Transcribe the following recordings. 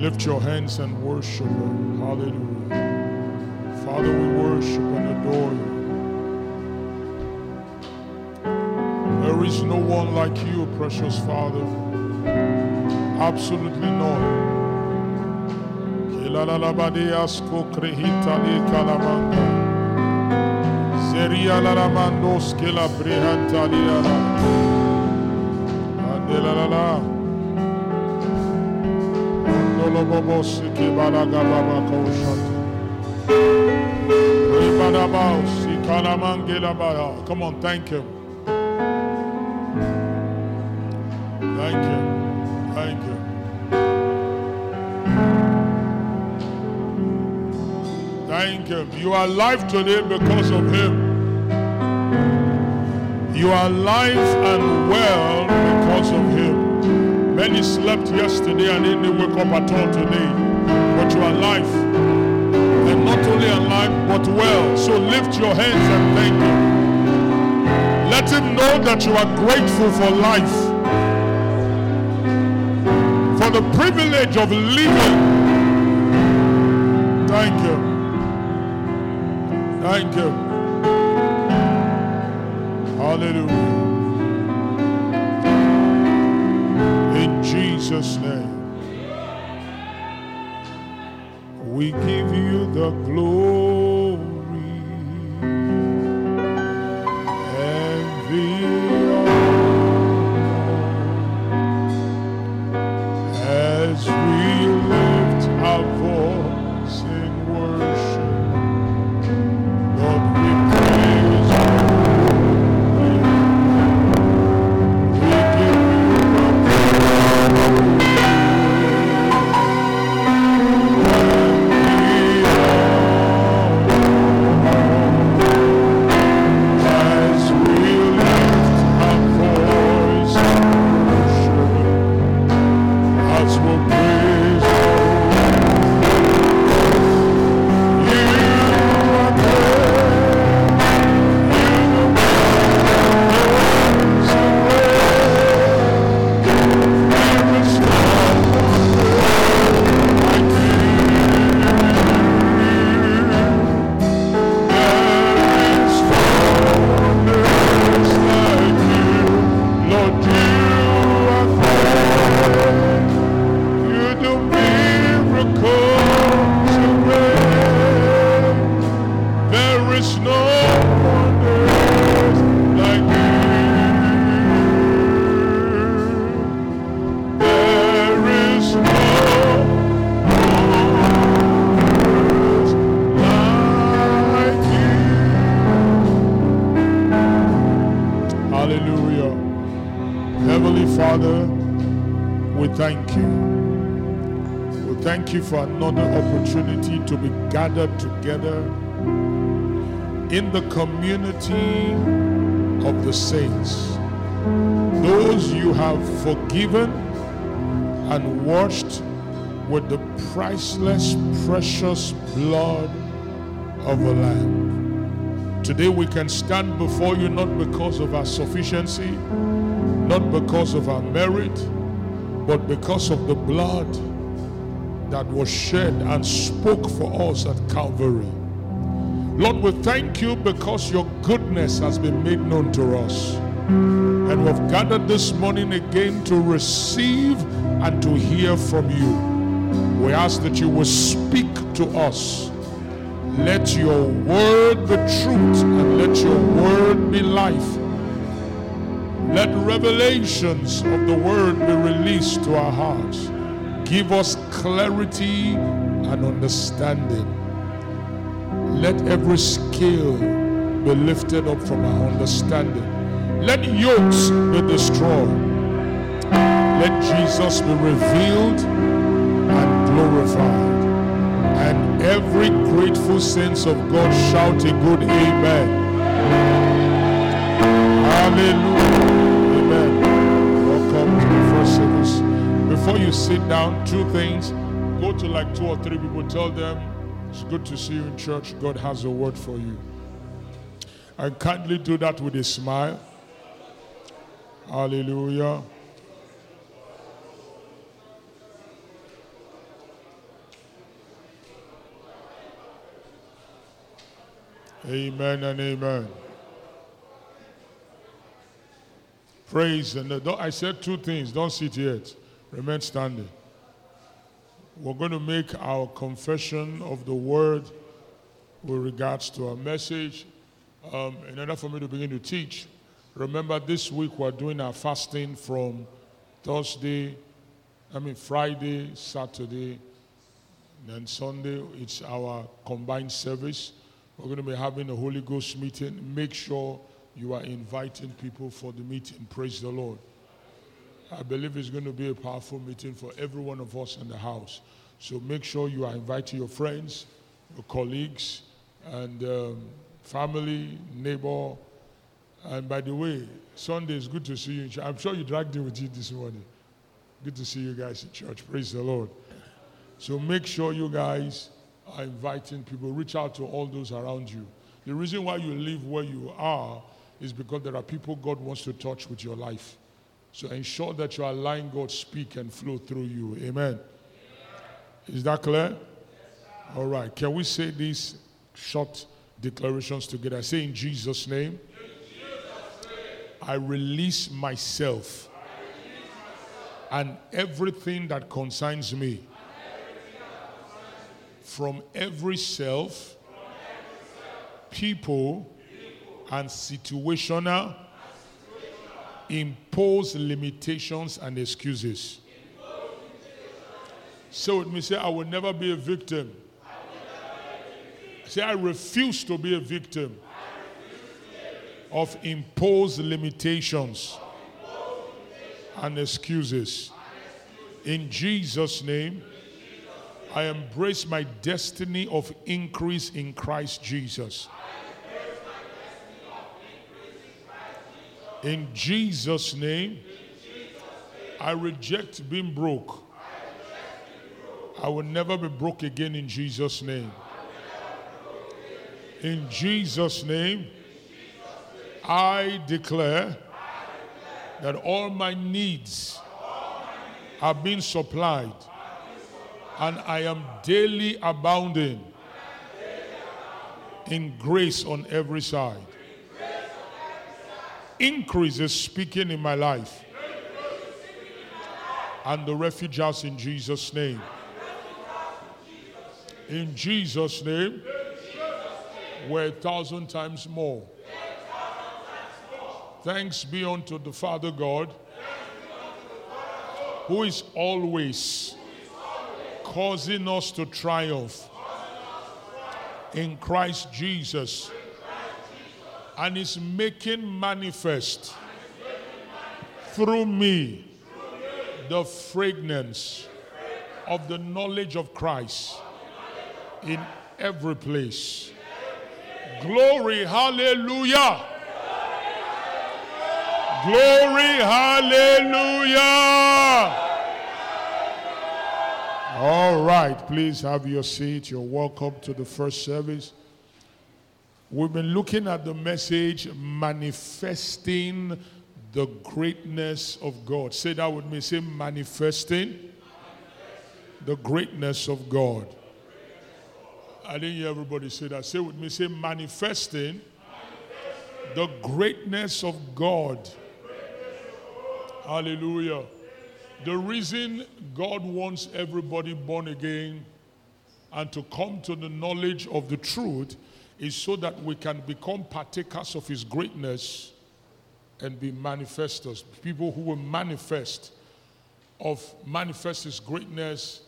Lift your hands and worship Him. Hallelujah. Father, we worship and adore you. There is no one like you, precious Father. Absolutely none. Come on, thank him. Thank you. Thank you. Thank. You are alive today because of Him. You are alive and well because of Him. Many slept yesterday and didn't wake up at all today. But you are alive. And not only alive, but well. So lift your hands and thank Him. Let Him know that you are grateful for life for the privilege of living. Thank you. Thank you. Hallelujah. Jesus' name, we give you the glory gathered together in the community of the saints. Those you have forgiven and washed with the priceless, precious blood of the Lamb. Today we can stand before you not because of our sufficiency, not because of our merit, but because of the blood that was shed and spoke for us at Calvary. Lord, we thank you because your goodness has been made known to us. And we've gathered this morning again to receive and to hear from you. We ask that you will speak to us. Let your word be truth and let your word be life. Let revelations of the word be released to our hearts. Give us clarity and understanding. Let every skill be lifted up from our understanding. Let yokes be destroyed. Let Jesus be revealed and glorified. And every grateful sense of God shout a good amen. Hallelujah. before you sit down, two things. Go to like two or three people, tell them, it's good to see you in church. God has a word for you. And kindly do that with a smile. Hallelujah. Amen and amen. Praise and I said two things. Don't sit yet. Remain standing. We're going to make our confession of the word with regards to our message. Um, in order for me to begin to teach, remember this week we're doing our fasting from Thursday, I mean Friday, Saturday, and Sunday. It's our combined service. We're going to be having a Holy Ghost meeting. Make sure you are inviting people for the meeting. Praise the Lord. I believe it's going to be a powerful meeting for every one of us in the house. So make sure you are inviting your friends, your colleagues, and um, family, neighbor. And by the way, Sunday is good to see you. I'm sure you dragged him with you this morning. Good to see you guys in church. Praise the Lord. So make sure you guys are inviting people. Reach out to all those around you. The reason why you live where you are is because there are people God wants to touch with your life. So ensure that you are allowing God speak and flow through you. Amen. Is that clear? All right. Can we say these short declarations together? Say in Jesus' name. I release myself and everything that concerns me from every self, people, and situational impose limitations and excuses. Say with me, say, I will never be a victim. Say, I refuse to be a victim of imposed limitations and excuses. In Jesus' name, I embrace my destiny of increase in Christ Jesus. In Jesus' name, I reject being broke. I will never be broke again in Jesus' name. In Jesus' name, I declare that all my needs are being supplied and I am daily abounding in grace on every side increase is speaking in my life. And the refuge house in Jesus' name. In Jesus' name, we're a thousand times more. Thanks be unto the Father God, who is always causing us to triumph in Christ Jesus and is making manifest through me the fragrance of the knowledge of Christ in every place. Glory, hallelujah. Glory, hallelujah. All right, please have your seat. You're welcome to the first service. We've been looking at the message manifesting the greatness of God. Say that with me. Say manifesting, manifesting. the greatness of God. I didn't hear everybody say that. Say with me. Say manifesting, manifesting. the greatness of God. Hallelujah. The reason God wants everybody born again and to come to the knowledge of the truth is so that we can become partakers of His greatness and be manifestors, people who will manifest of manifest His greatness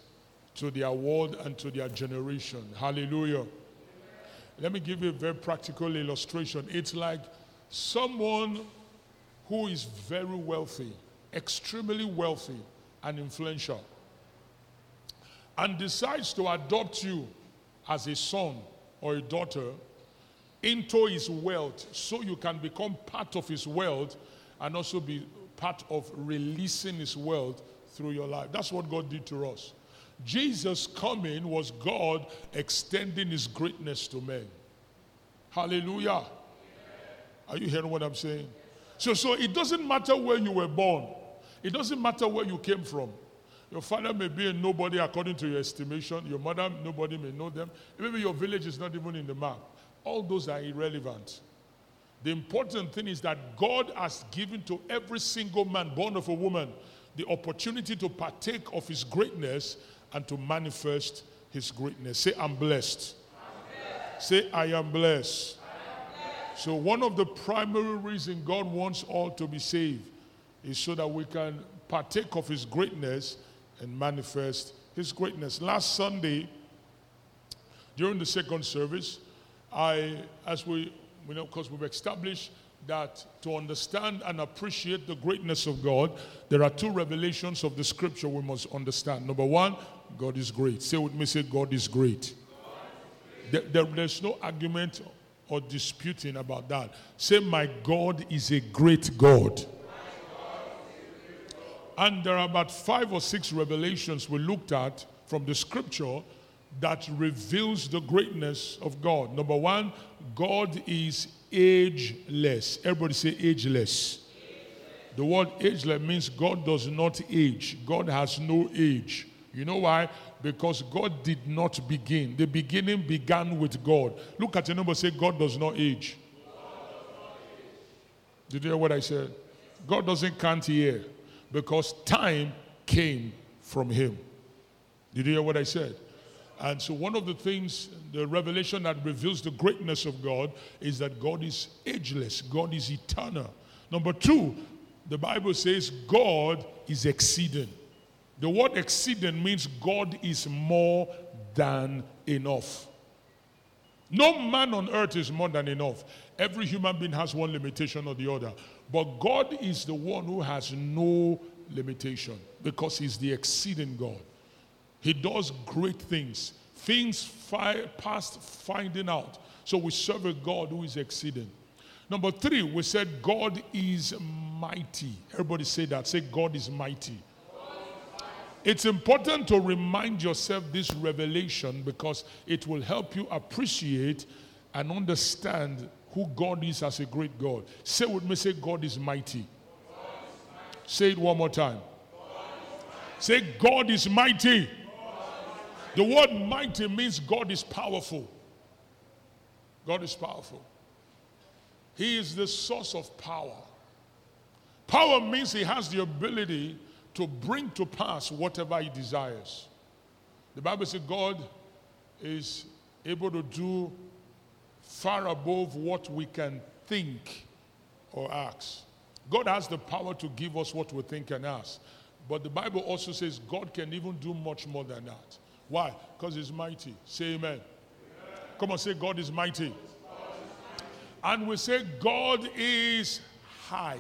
to their world and to their generation. Hallelujah. Let me give you a very practical illustration. It's like someone who is very wealthy, extremely wealthy, and influential, and decides to adopt you as a son or a daughter into his wealth so you can become part of his wealth and also be part of releasing his wealth through your life. That's what God did to us. Jesus coming was God extending his greatness to men. Hallelujah. Are you hearing what I'm saying? So, so it doesn't matter where you were born. It doesn't matter where you came from. Your father may be a nobody according to your estimation. Your mother, nobody may know them. Maybe your village is not even in the map. All those are irrelevant. The important thing is that God has given to every single man born of a woman the opportunity to partake of his greatness and to manifest his greatness. Say, I'm blessed. Say, I am blessed. So, one of the primary reasons God wants all to be saved is so that we can partake of His greatness and manifest His greatness. Last Sunday, during the second service, I, as we, you know, because we've established that to understand and appreciate the greatness of God, there are two revelations of the scripture we must understand. Number one, God is great. Say with me, say, God is great. God is great. There, there, there's no argument or disputing about that. Say, My God is a great God. And there are about five or six revelations we looked at from the scripture that reveals the greatness of God. Number one, God is ageless. Everybody say ageless. The word ageless means God does not age, God has no age. You know why? Because God did not begin. The beginning began with God. Look at your number, say, God does not age. Did you hear what I said? God doesn't count here because time came from Him. Did you hear what I said? And so, one of the things, the revelation that reveals the greatness of God is that God is ageless, God is eternal. Number two, the Bible says God is exceeding. The word exceeding means God is more than enough. No man on earth is more than enough. Every human being has one limitation or the other. But God is the one who has no limitation because He's the exceeding God. He does great things, things fi- past finding out. So we serve a God who is exceeding. Number three, we said God is mighty. Everybody say that. Say, God is mighty. It's important to remind yourself this revelation because it will help you appreciate and understand who God is as a great God. Say with me, say, God is mighty. God is mighty. Say it one more time. God say, God is mighty. The word mighty means God is powerful. God is powerful. He is the source of power. Power means He has the ability to bring to pass whatever He desires. The Bible says God is able to do far above what we can think or ask. God has the power to give us what we think and ask. But the Bible also says God can even do much more than that. Why? Because He's mighty. Say amen. amen. Come on, say God is mighty. God is mighty. And we say God is high.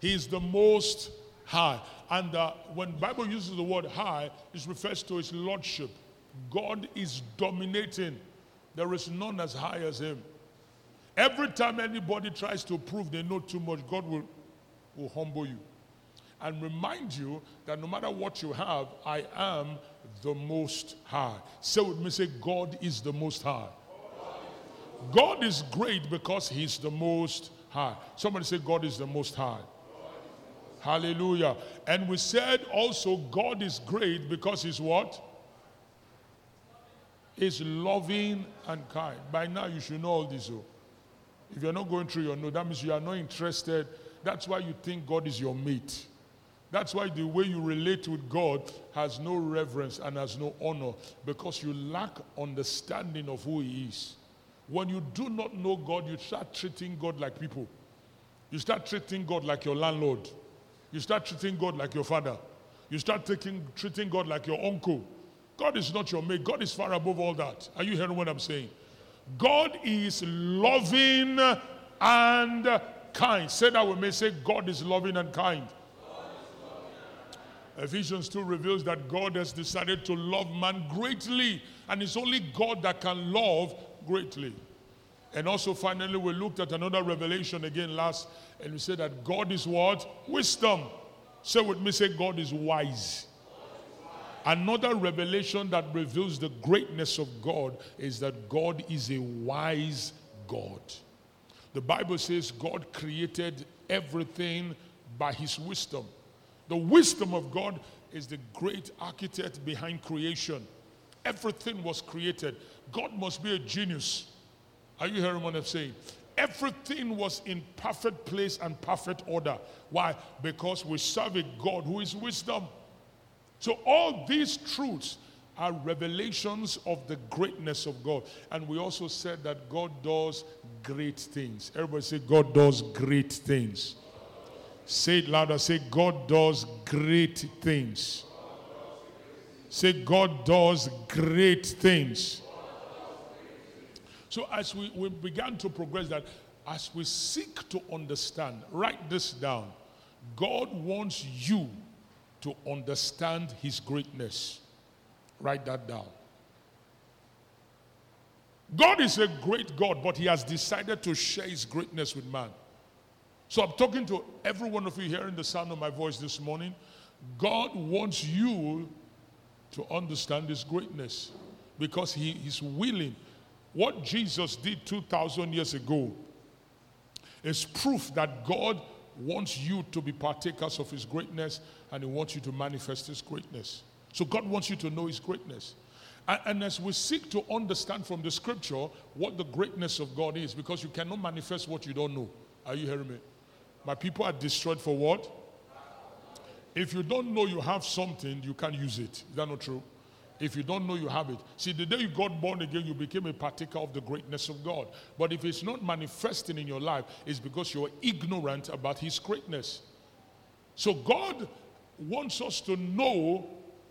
He is the most high. And uh, when Bible uses the word high, it refers to his lordship. God is dominating. There is none as high as him. Every time anybody tries to prove they know too much, God will, will humble you and remind you that no matter what you have, I am the most high. Say with me, say, God is the most high. God is great because he's the most high. Somebody say, God is the most high. Hallelujah. And we said also, God is great because he's what? Is loving and kind. By now, you should know all this. Oh. If you're not going through your note, that means you are not interested. That's why you think God is your mate. That's why the way you relate with God has no reverence and has no honor because you lack understanding of who He is. When you do not know God, you start treating God like people. You start treating God like your landlord. You start treating God like your father. You start taking, treating God like your uncle. God is not your mate. God is far above all that. Are you hearing what I'm saying? God is loving and kind. Say that we may say, God is loving and kind. Ephesians 2 reveals that God has decided to love man greatly, and it's only God that can love greatly. And also, finally, we looked at another revelation again last, and we said that God is what? Wisdom. Say with me, say, God is wise. Another revelation that reveals the greatness of God is that God is a wise God. The Bible says God created everything by his wisdom. The wisdom of God is the great architect behind creation. Everything was created. God must be a genius. Are you hearing what I'm saying? Everything was in perfect place and perfect order. Why? Because we serve a God who is wisdom. So, all these truths are revelations of the greatness of God. And we also said that God does great things. Everybody say, God does great things. Say it louder. Say, God does great things. Say, God does great things. So, as we, we began to progress that, as we seek to understand, write this down. God wants you to understand His greatness. Write that down. God is a great God, but He has decided to share His greatness with man. So I'm talking to every one of you hearing the sound of my voice this morning. God wants you to understand His greatness because He is willing. What Jesus did 2,000 years ago is proof that God wants you to be partakers of His greatness and He wants you to manifest His greatness. So God wants you to know His greatness. And, as we seek to understand from the scripture what the greatness of God is, because you cannot manifest what you don't know. Are you hearing me? My people are destroyed for what? If you don't know you have something, you can't use it. Is that not true? If you don't know you have it. See, the day you got born again, you became a partaker of the greatness of God. But if it's not manifesting in your life, it's because you're ignorant about His greatness. So God wants us to know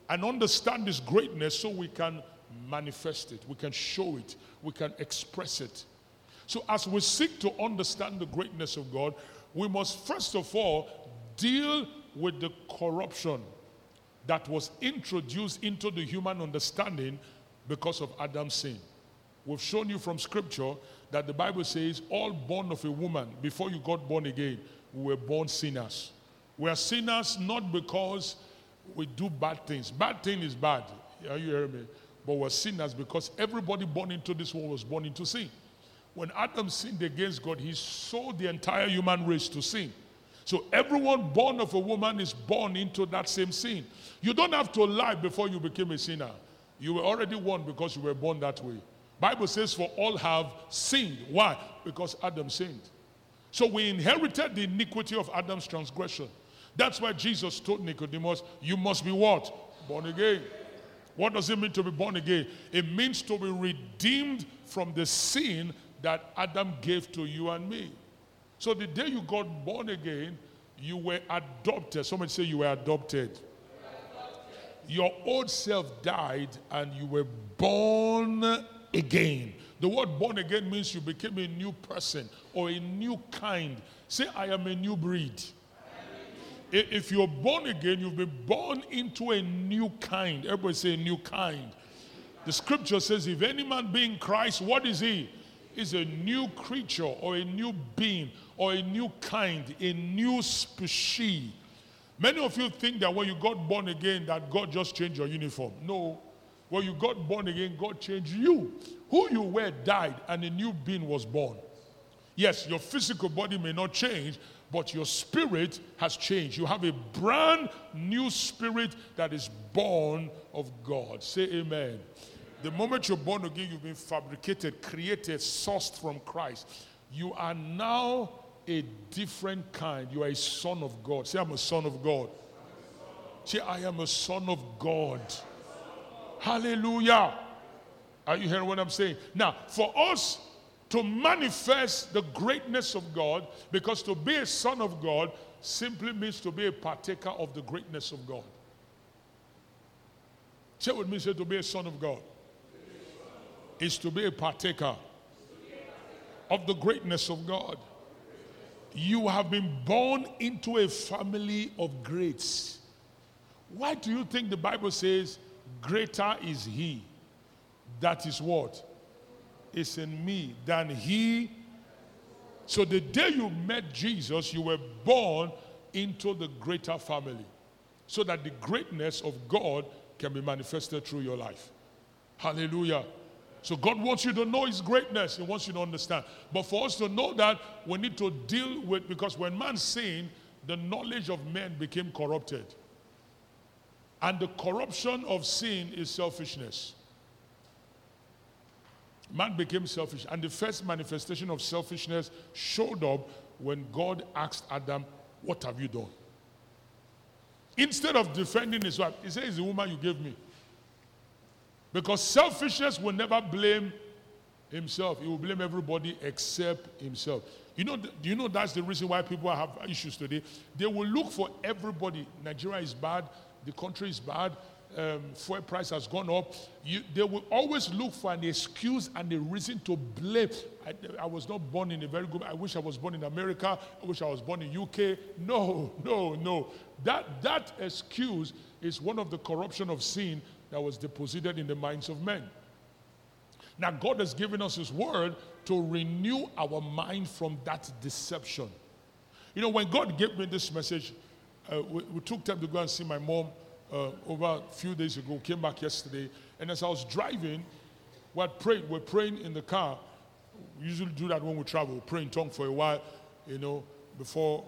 and understand His greatness so we can manifest it, we can show it, we can express it. So, as we seek to understand the greatness of God, we must first of all deal with the corruption that was introduced into the human understanding because of Adam's sin. We've shown you from scripture that the Bible says, all born of a woman, before you got born again, we were born sinners. We are sinners not because we do bad things. Bad thing is bad. Are you hearing me? But we're sinners because everybody born into this world was born into sin. When Adam sinned against God, he sold the entire human race to sin. So everyone born of a woman is born into that same sin. You don't have to lie before you became a sinner. You were already one because you were born that way. Bible says for all have sinned. Why? Because Adam sinned. So we inherited the iniquity of Adam's transgression. That's why Jesus told Nicodemus, You must be what? Born again. What does it mean to be born again? It means to be redeemed from the sin that Adam gave to you and me. So the day you got born again, you were adopted. Somebody say you were adopted. Your old self died and you were born again. The word born again means you became a new person or a new kind. Say, I am a new breed. If you're born again, you've been born into a new kind. Everybody say a new kind. The scripture says, if any man be in Christ, what is he? Is a new creature or a new being or a new kind, a new species. Many of you think that when you got born again, that God just changed your uniform. No. When you got born again, God changed you. Who you were died, and a new being was born. Yes, your physical body may not change, but your spirit has changed. You have a brand new spirit that is born of God. Say amen. The moment you're born again, you've been fabricated, created, sourced from Christ. You are now a different kind. You are a son of God. Say, I'm a son of God. Say, I am a son of God. Hallelujah. Are you hearing what I'm saying? Now, for us to manifest the greatness of God, because to be a son of God simply means to be a partaker of the greatness of God. Say with me, say to be a son of God is to be a partaker of the greatness of God. You have been born into a family of greats. Why do you think the Bible says, Greater is he that is what? Is in me than he. So the day you met Jesus, you were born into the greater family so that the greatness of God can be manifested through your life. Hallelujah. So God wants you to know His greatness. He wants you to understand. But for us to know that, we need to deal with, because when man sinned, the knowledge of men became corrupted. And the corruption of sin is selfishness. Man became selfish. And the first manifestation of selfishness showed up when God asked Adam, What have you done? Instead of defending his wife, he said, It's the woman you gave me. Because selfishness will never blame himself, he will blame everybody except himself. You know, do you know that's the reason why people have issues today? They will look for everybody. Nigeria is bad, the country is bad, um, fuel price has gone up. You, they will always look for an excuse and a reason to blame. I, I, was not born in a very good. I wish I was born in America. I wish I was born in UK. No, no, no. That that excuse is one of the corruption of sin that was deposited in the minds of men. Now God has given us His word to renew our mind from that deception. You know, when God gave me this message, uh, we, we, took time to go and see my mom uh, over a few days ago, came back yesterday, and as I was driving, we had prayed, we're praying in the car. We usually do that when we travel, pray in tongue for a while, you know, before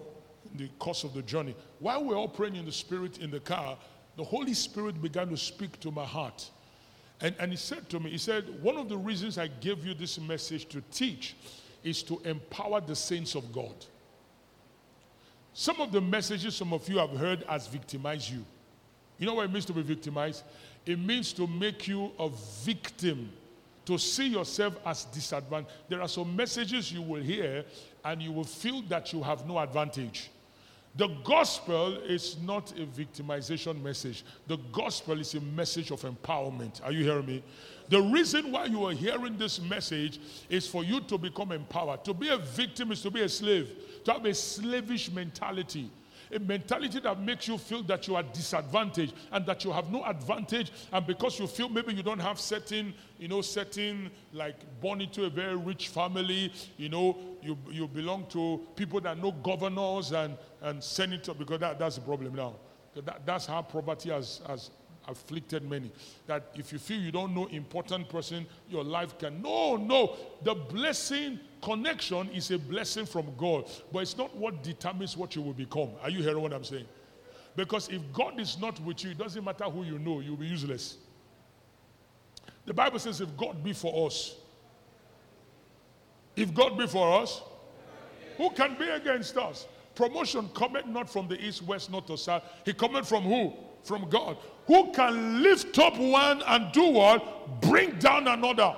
the course of the journey. While we're all praying in the Spirit in the car, the Holy Spirit began to speak to my heart. And, and he said to me, he said, one of the reasons I gave you this message to teach is to empower the saints of God. Some of the messages some of you have heard has victimized you. You know what it means to be victimized? It means to make you a victim, to see yourself as disadvantaged. There are some messages you will hear and you will feel that you have no advantage. The gospel is not a victimization message. The gospel is a message of empowerment. Are you hearing me? The reason why you are hearing this message is for you to become empowered. To be a victim is to be a slave, to have a slavish mentality a mentality that makes you feel that you are disadvantaged and that you have no advantage and because you feel maybe you don't have certain you know certain like born into a very rich family you know you you belong to people that know governors and and senators because that, that's the problem now. That, that's how poverty has has afflicted many. That if you feel you don't know important person, your life can. No, no. The blessing connection is a blessing from God, but it's not what determines what you will become. Are you hearing what I'm saying? Because if God is not with you, it doesn't matter who you know, you'll be useless. The Bible says, if God be for us, if God be for us, who can be against us? Promotion cometh not from the east, west, north, or south. He cometh from who? From God. Who can lift up one and do what? Bring down another.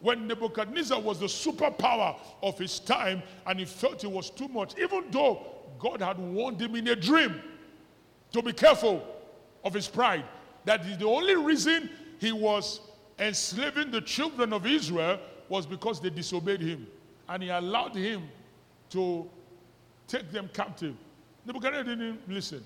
When Nebuchadnezzar was the superpower of his time and he felt it was too much, even though God had warned him in a dream to be careful of his pride, that the only reason he was enslaving the children of Israel was because they disobeyed him. And he allowed him to take them captive. Nebuchadnezzar didn't listen.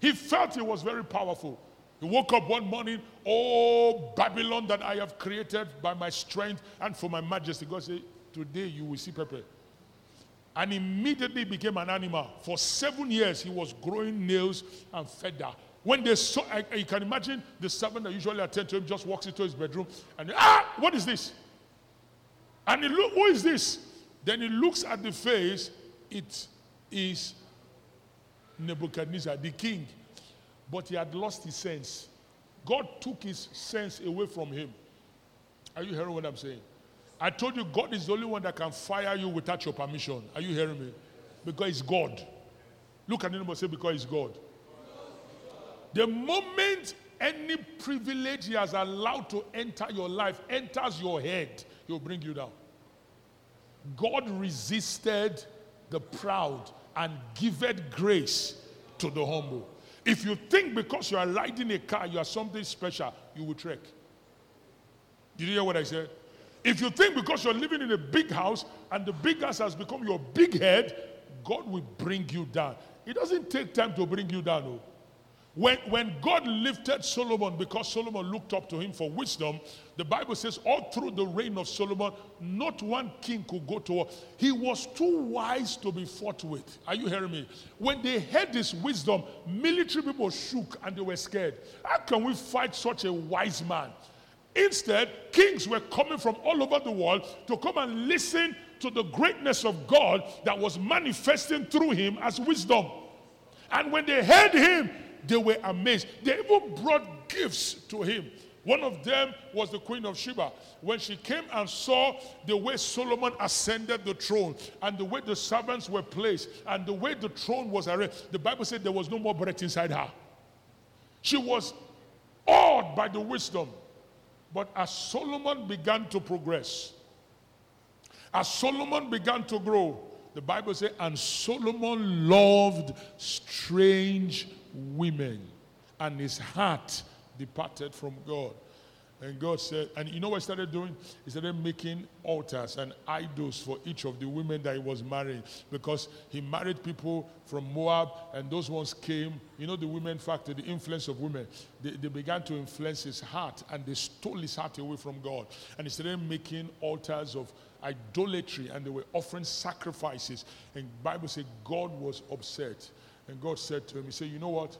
He felt he was very powerful. He woke up one morning, oh, Babylon that I have created by my strength and for my majesty. God said, Today you will see pepper. And immediately became an animal. For seven years, he was growing nails and feather. When they saw, I, you can imagine the servant that usually attend to him just walks into his bedroom and, ah, what is this? And he look, who is this? Then he looks at the face, it is Nebuchadnezzar, the king. But he had lost his sense. God took his sense away from him. Are you hearing what I'm saying? I told you God is the only one that can fire you without your permission. Are you hearing me? Because he's God. Look at anybody say, because he's God. The moment any privilege he has allowed to enter your life enters your head, he'll bring you down. God resisted the proud and giveth grace to the humble. If you think because you are riding a car, you are something special, you will trek. Did you hear what I said? If you think because you're living in a big house and the big house has become your big head, God will bring you down. It doesn't take time to bring you down. No. When, when God lifted Solomon because Solomon looked up to him for wisdom, the Bible says all through the reign of Solomon, not one king could go to war. He was too wise to be fought with. Are you hearing me? When they heard his wisdom, military people shook and they were scared. How can we fight such a wise man? Instead, kings were coming from all over the world to come and listen to the greatness of God that was manifesting through him as wisdom. And when they heard him, they were amazed. They even brought gifts to him. One of them was the Queen of Sheba. When she came and saw the way Solomon ascended the throne and the way the servants were placed and the way the throne was arranged, the Bible said there was no more breath inside her. She was awed by the wisdom. But as Solomon began to progress, as Solomon began to grow, the Bible says, and Solomon loved strange women, and his heart departed from God. And God said, and you know what he started doing? He started making altars and idols for each of the women that he was marrying because he married people from Moab and those ones came. You know, the women factor, the influence of women, they, they began to influence his heart and they stole his heart away from God. And he started making altars of idolatry and they were offering sacrifices. And Bible said God was upset. And God said to him, He said, You know what?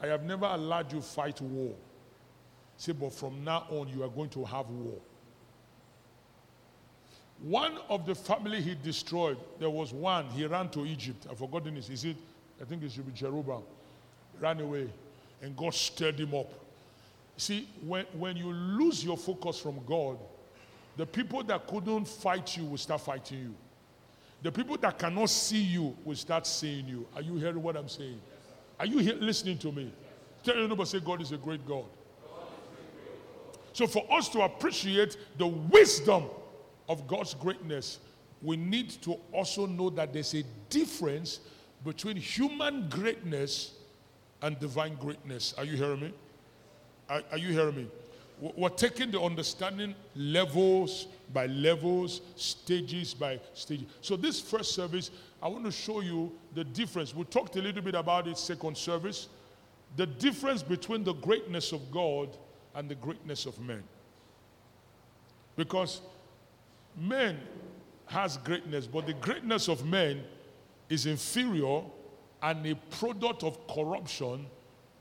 I have never allowed you fight war. Say, but from now on, you are going to have war. One of the family he destroyed, there was one, he ran to Egypt. I've forgotten his. Is it? I think it should be Jeroboam. Ran away, and God stirred him up. See, when, when you lose your focus from God, the people that couldn't fight you will start fighting you. The people that cannot see you will start seeing you. Are you hearing what I'm saying? Are you here listening to me? Tell neighbor, say, God is a great God. So, for us to appreciate the wisdom of God's greatness, we need to also know that there's a difference between human greatness and divine greatness. Are you hearing me? Are, are you hearing me? We're taking the understanding levels by levels, stages by stages. So, this first service, I want to show you the difference. We talked a little bit about it second service. The difference between the greatness of God and the greatness of men. Because men has greatness, but the greatness of men is inferior and a product of corruption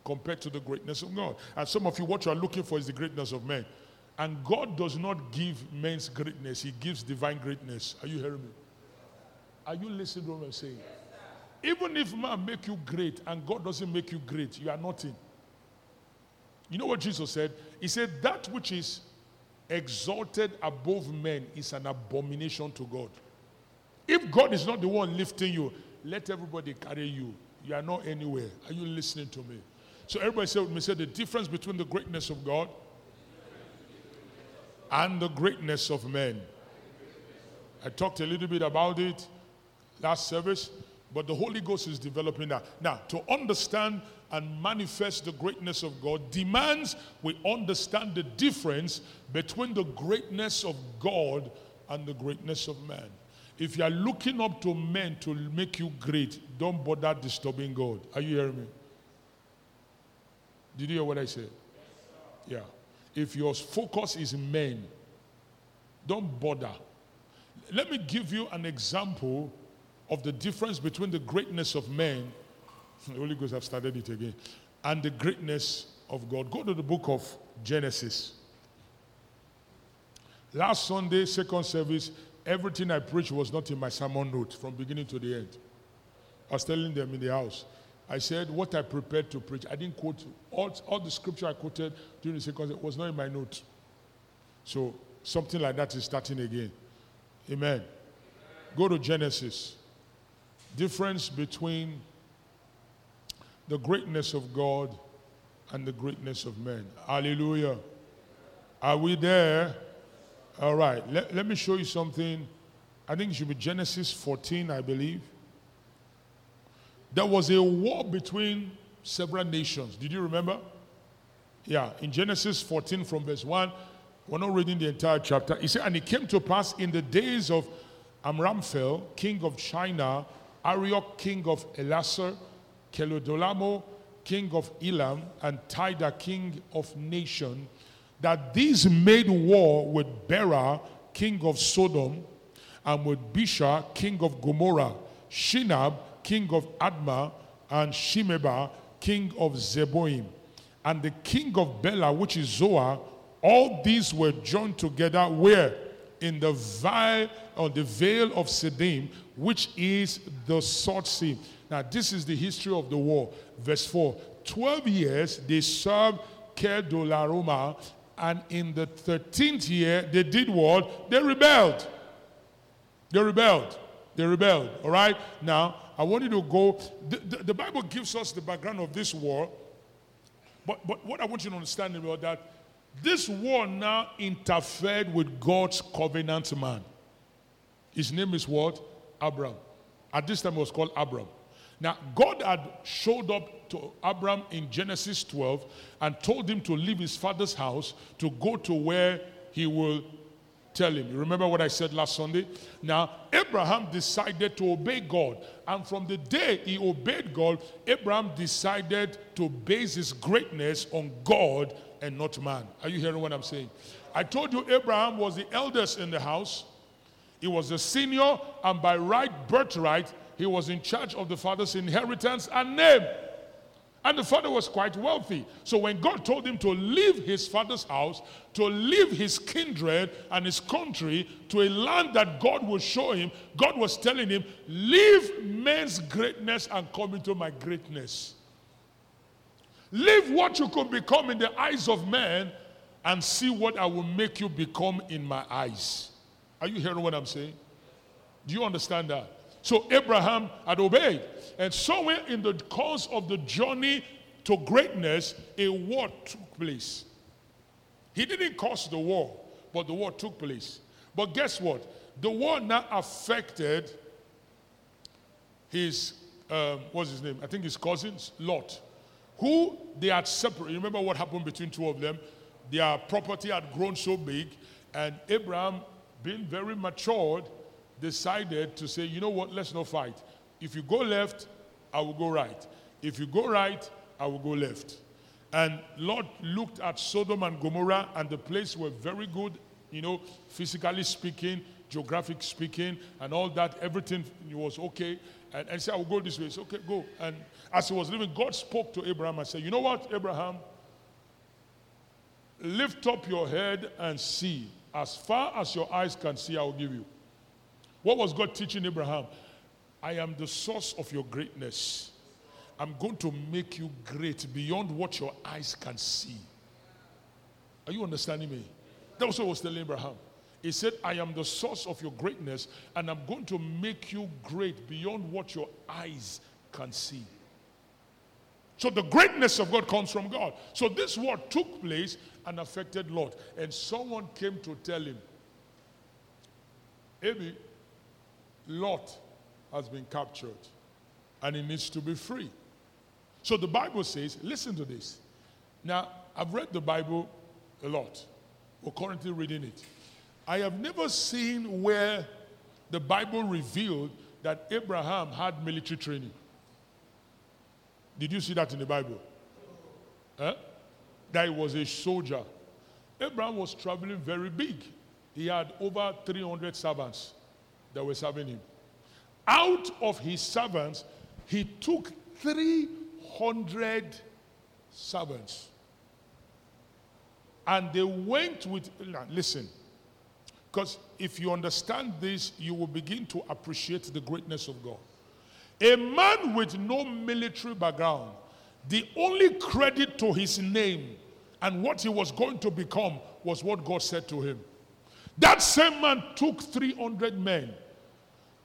compared to the greatness of God. And some of you, what you are looking for is the greatness of men. And God does not give men's greatness, He gives divine greatness. Are you hearing me? Are you listening to what I'm saying? Even if man make you great and God doesn't make you great, you are nothing. You know what Jesus said? He said, That which is exalted above men is an abomination to God. If God is not the one lifting you, let everybody carry you. You are not anywhere. Are you listening to me? So everybody said me, say the difference between the greatness of God and the greatness of men. I talked a little bit about it last service, but the Holy Ghost is developing that. Now, to understand and manifest the greatness of God demands we understand the difference between the greatness of God and the greatness of man. If you are looking up to men to make you great, don't bother disturbing God. Are you hearing me? Did you hear what I said? Yeah. If your focus is men, don't bother. Let me give you an example of the difference between the greatness of men the Holy Ghost have started it again. And the greatness of God. Go to the book of Genesis. Last Sunday, second service, everything I preached was not in my sermon note from beginning to the end. I was telling them in the house. I said what I prepared to preach. I didn't quote all, all the scripture I quoted during the second service was not in my note. So something like that is starting again. Amen. Go to Genesis. Difference between the greatness of God and the greatness of men. Hallelujah. Are we there? All right. Let, let me show you something. I think it should be Genesis 14, I believe. There was a war between several nations. Did you remember? Yeah, in Genesis 14 from verse 1, we're not reading the entire chapter. He said, And it came to pass in the days of Amraphel, king of Shinar, Arioch, king of Ellasar, Kelodolamo, king of Elam, and Tida, king of Nation, that these made war with Bera, king of Sodom, and with Birsha, king of Gomorrah, Shinab, king of Admah, and Shimeba, king of Zeboim, and the king of Bela, which is Zoar. All these were joined together where? In the vale or the vale of Siddim, which is the Salt Sea. Now, this is the history of the war. Verse 4 12 years they served Kedorlaomer And in the 13th year, they did what? They rebelled. They rebelled. They rebelled. All right? Now, I want you to go. The, the, the Bible gives us the background of this war. But, but what I want you to understand about that, this war now interfered with God's covenant man. His name is what? Abram. At this time, it was called Abram. Now, God had showed up to Abram in Genesis 12 and told him to leave his father's house to go to where he will tell him. You remember what I said last Sunday? Now, Abraham decided to obey God. And from the day he obeyed God, Abraham decided to base his greatness on God and not man. Are you hearing what I'm saying? I told you Abraham was the eldest in the house. He was the senior, and by right birthright, he was in charge of the father's inheritance and name. And the father was quite wealthy. So when God told him to leave his father's house, to leave his kindred and his country to a land that God would show him, God was telling him, Leave men's greatness and come into my greatness. Leave what you could become in the eyes of men and see what I will make you become in my eyes. Are you hearing what I'm saying? Do you understand that? So Abraham had obeyed. And somewhere in the course of the journey to greatness, a war took place. He didn't cause the war, but the war took place. But guess what? The war now affected his, um, what's his name? I think his cousins, Lot, who they had separated. Remember what happened between two of them? Their property had grown so big, and Abraham, being very matured, decided to say, you know what, let's not fight. If you go left, I will go right. If you go right, I will go left. And Lot looked at Sodom and Gomorrah, and the place were very good, you know, physically speaking, geographic speaking, and all that. Everything was okay. And, and said, I will go this way. It's okay, go. And as he was leaving, God spoke to Abraham and said, You know what, Abraham? Lift up your head and see. As far as your eyes can see, I will give you. What was God teaching Abraham? I am the source of your greatness. I'm going to make you great beyond what your eyes can see. Are you understanding me? That was what was telling Abraham. He said, I am the source of your greatness, and I'm going to make you great beyond what your eyes can see. So the greatness of God comes from God. So this war took place and affected Lot. And someone came to tell him, Abi, Lot has been captured and he needs to be free. So the Bible says, listen to this. Now, I've read the Bible a lot. We're currently reading it. I have never seen where the Bible revealed that Abraham had military training. Did you see that in the Bible? Eh? Huh? That he was a soldier. Abraham was traveling very big. He had over 300 servants that were serving him. Out of his servants, he took 300 servants. And they went with, listen, because if you understand this, you will begin to appreciate the greatness of God. A man with no military background, the only credit to his name and what he was going to become was what God said to him. That same man took 300 men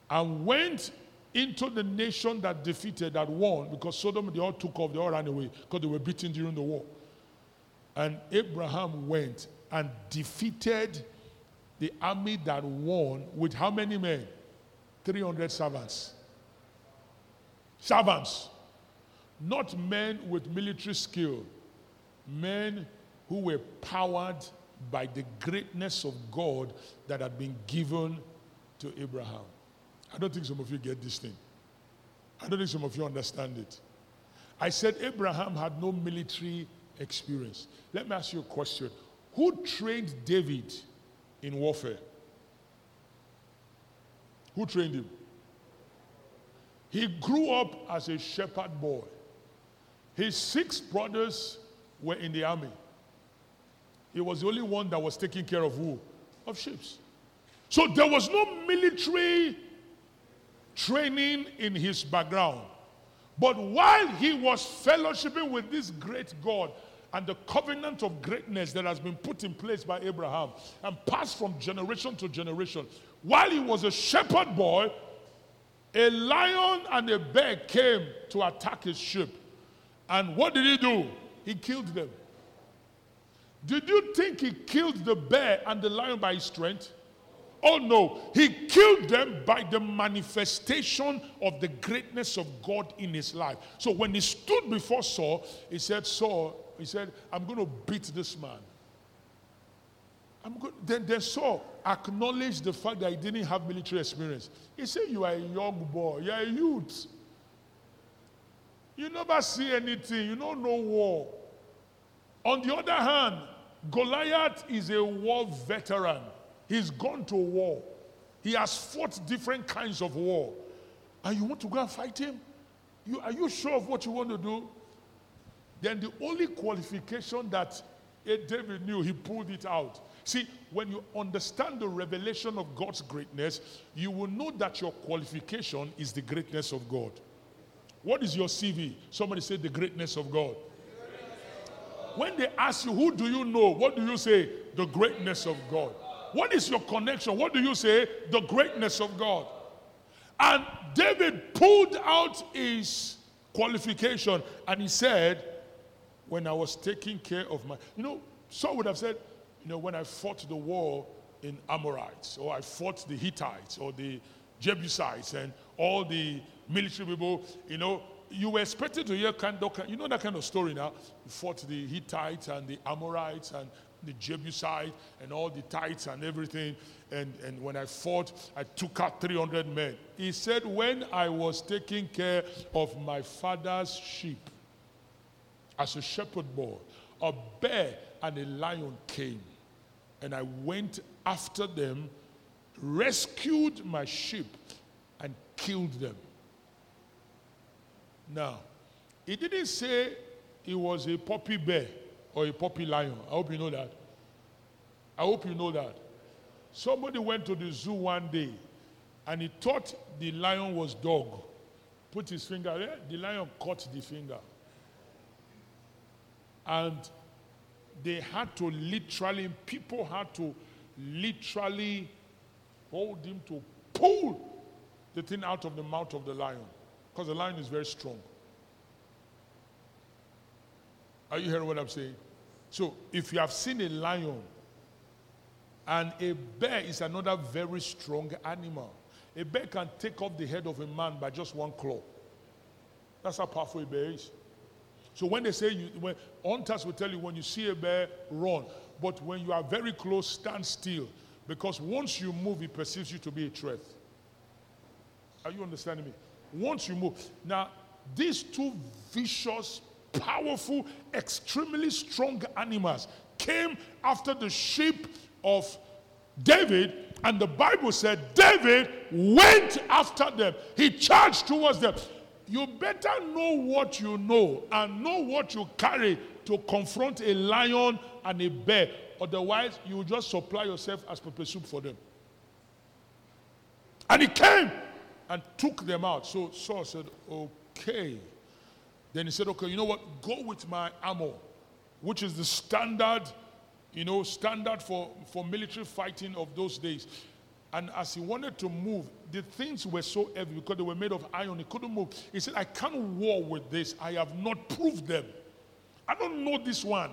and went into the nation that defeated, that won, because Sodom, they all took off, they all ran away because they were beaten during the war. And Abraham went and defeated the army that won with how many men? 300 servants. Servants. Not men with military skill, men who were powered by the greatness of God that had been given to Abraham. I don't think some of you get this thing. I don't think some of you understand it. I said Abraham had no military experience. Let me ask you a question. Who trained David in warfare? Who trained him? He grew up as a shepherd boy. His six brothers were in the army. He was the only one that was taking care of who? Of sheep. So there was no military training in his background. But while he was fellowshipping with this great God, and the covenant of greatness that has been put in place by Abraham and passed from generation to generation. While he was a shepherd boy, a lion and a bear came to attack his sheep. And what did he do? He killed them. Did you think he killed the bear and the lion by his strength? Oh no, he killed them by the manifestation of the greatness of God in his life. So when he stood before Saul, he said, Saul, he said, I'm going to beat this man. I'm good. Then, then Saul acknowledged the fact that he didn't have military experience. He said, You are a young boy, you are a youth. You never see anything, you don't know war. On the other hand, Goliath is a war veteran. He's gone to war. He has fought different kinds of war. And you want to go and fight him? You, are you sure of what you want to do? Then the only qualification that David knew, he pulled it out. See, when you understand the revelation of God's greatness, you will know that your qualification is the greatness of God. What is your CV? Somebody said the greatness of God. When they ask you, who do you know? What do you say? The greatness of God. What is your connection? What do you say? The greatness of God. And David pulled out his qualification and he said, When I was taking care of my, you know, Saul would have said, you know, when I fought the war in Amorites, or I fought the Hittites, or the Jebusites, and all the military people, you know, you were expected to hear kind of, you know that kind of story now. You fought the Hittites and the Amorites and the Jebusite and all the tithes and everything. And, and when I fought, I took out 300 men. He said, When I was taking care of my father's sheep as a shepherd boy, a bear and a lion came and I went after them, rescued my sheep, and killed them. Now, he didn't say he was a puppy bear or a puppy lion. I hope you know that. I hope you know that. Somebody went to the zoo one day and he thought the lion was dog. Put his finger there, the lion caught the finger. And they had to literally, people had to literally hold him to pull the thing out of the mouth of the lion. Because the lion is very strong. Are you hearing what I'm saying? So, if you have seen a lion, and a bear is another very strong animal, a bear can take off the head of a man by just one claw. That's how powerful a bear is. So when they say you, when hunters will tell you when you see a bear, run. But when you are very close, stand still. Because once you move, it perceives you to be a threat. Are you understanding me? Once you move. Now, these two vicious, powerful, extremely strong animals came after the sheep of David, and the Bible said David went after them. He charged towards them you better know what you know and know what you carry to confront a lion and a bear. Otherwise, you just supply yourself as pepper soup for them. And he came and took them out. So Saul said, Okay. Then he said, Okay, you know what? Go with my armor, which is the standard, you know, standard for, for military fighting of those days. And as he wanted to move, the things were so heavy because they were made of iron, he couldn't move. He said, I can't war with this. I have not proved them. I don't know this one.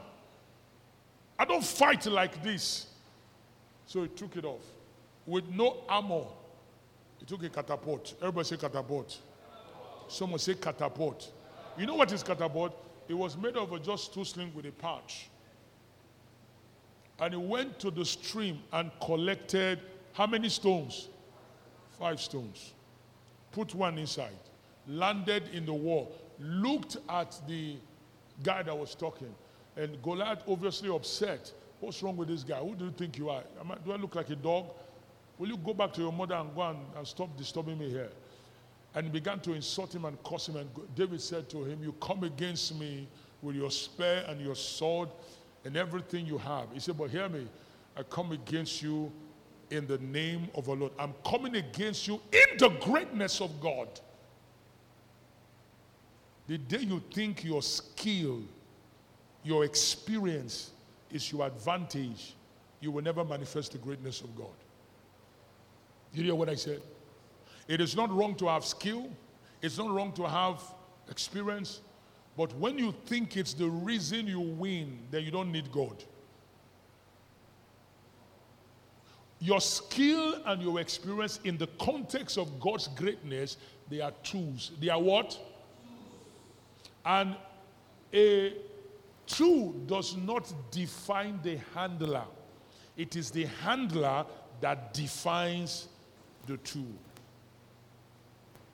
I don't fight like this. So he took it off with no armor. He took a catapult. Everybody say catapult. Someone say catapult. You know what is catapult? It was made of just two slings with a pouch. And he went to the stream and collected how many stones? Five stones. Put one inside. Landed in the wall. Looked at the guy that was talking. And Goliath obviously upset. What's wrong with this guy? Who do you think you are? do I look like a dog? Will you go back to your mother and go and, and stop disturbing me here? And began to insult him and curse him. And David said to him, You come against me with your spear and your sword and everything you have. He said, But hear me, I come against you in the name of our Lord. I'm coming against you in the greatness of God. The day you think your skill your experience is your advantage, you will never manifest the greatness of God. You hear what I said? It is not wrong to have skill, it's not wrong to have experience, but when you think it's the reason you win, then you don't need God. Your skill and your experience in the context of God's greatness, they are tools. They are what? And a tool does not define the handler, it is the handler that defines the tool.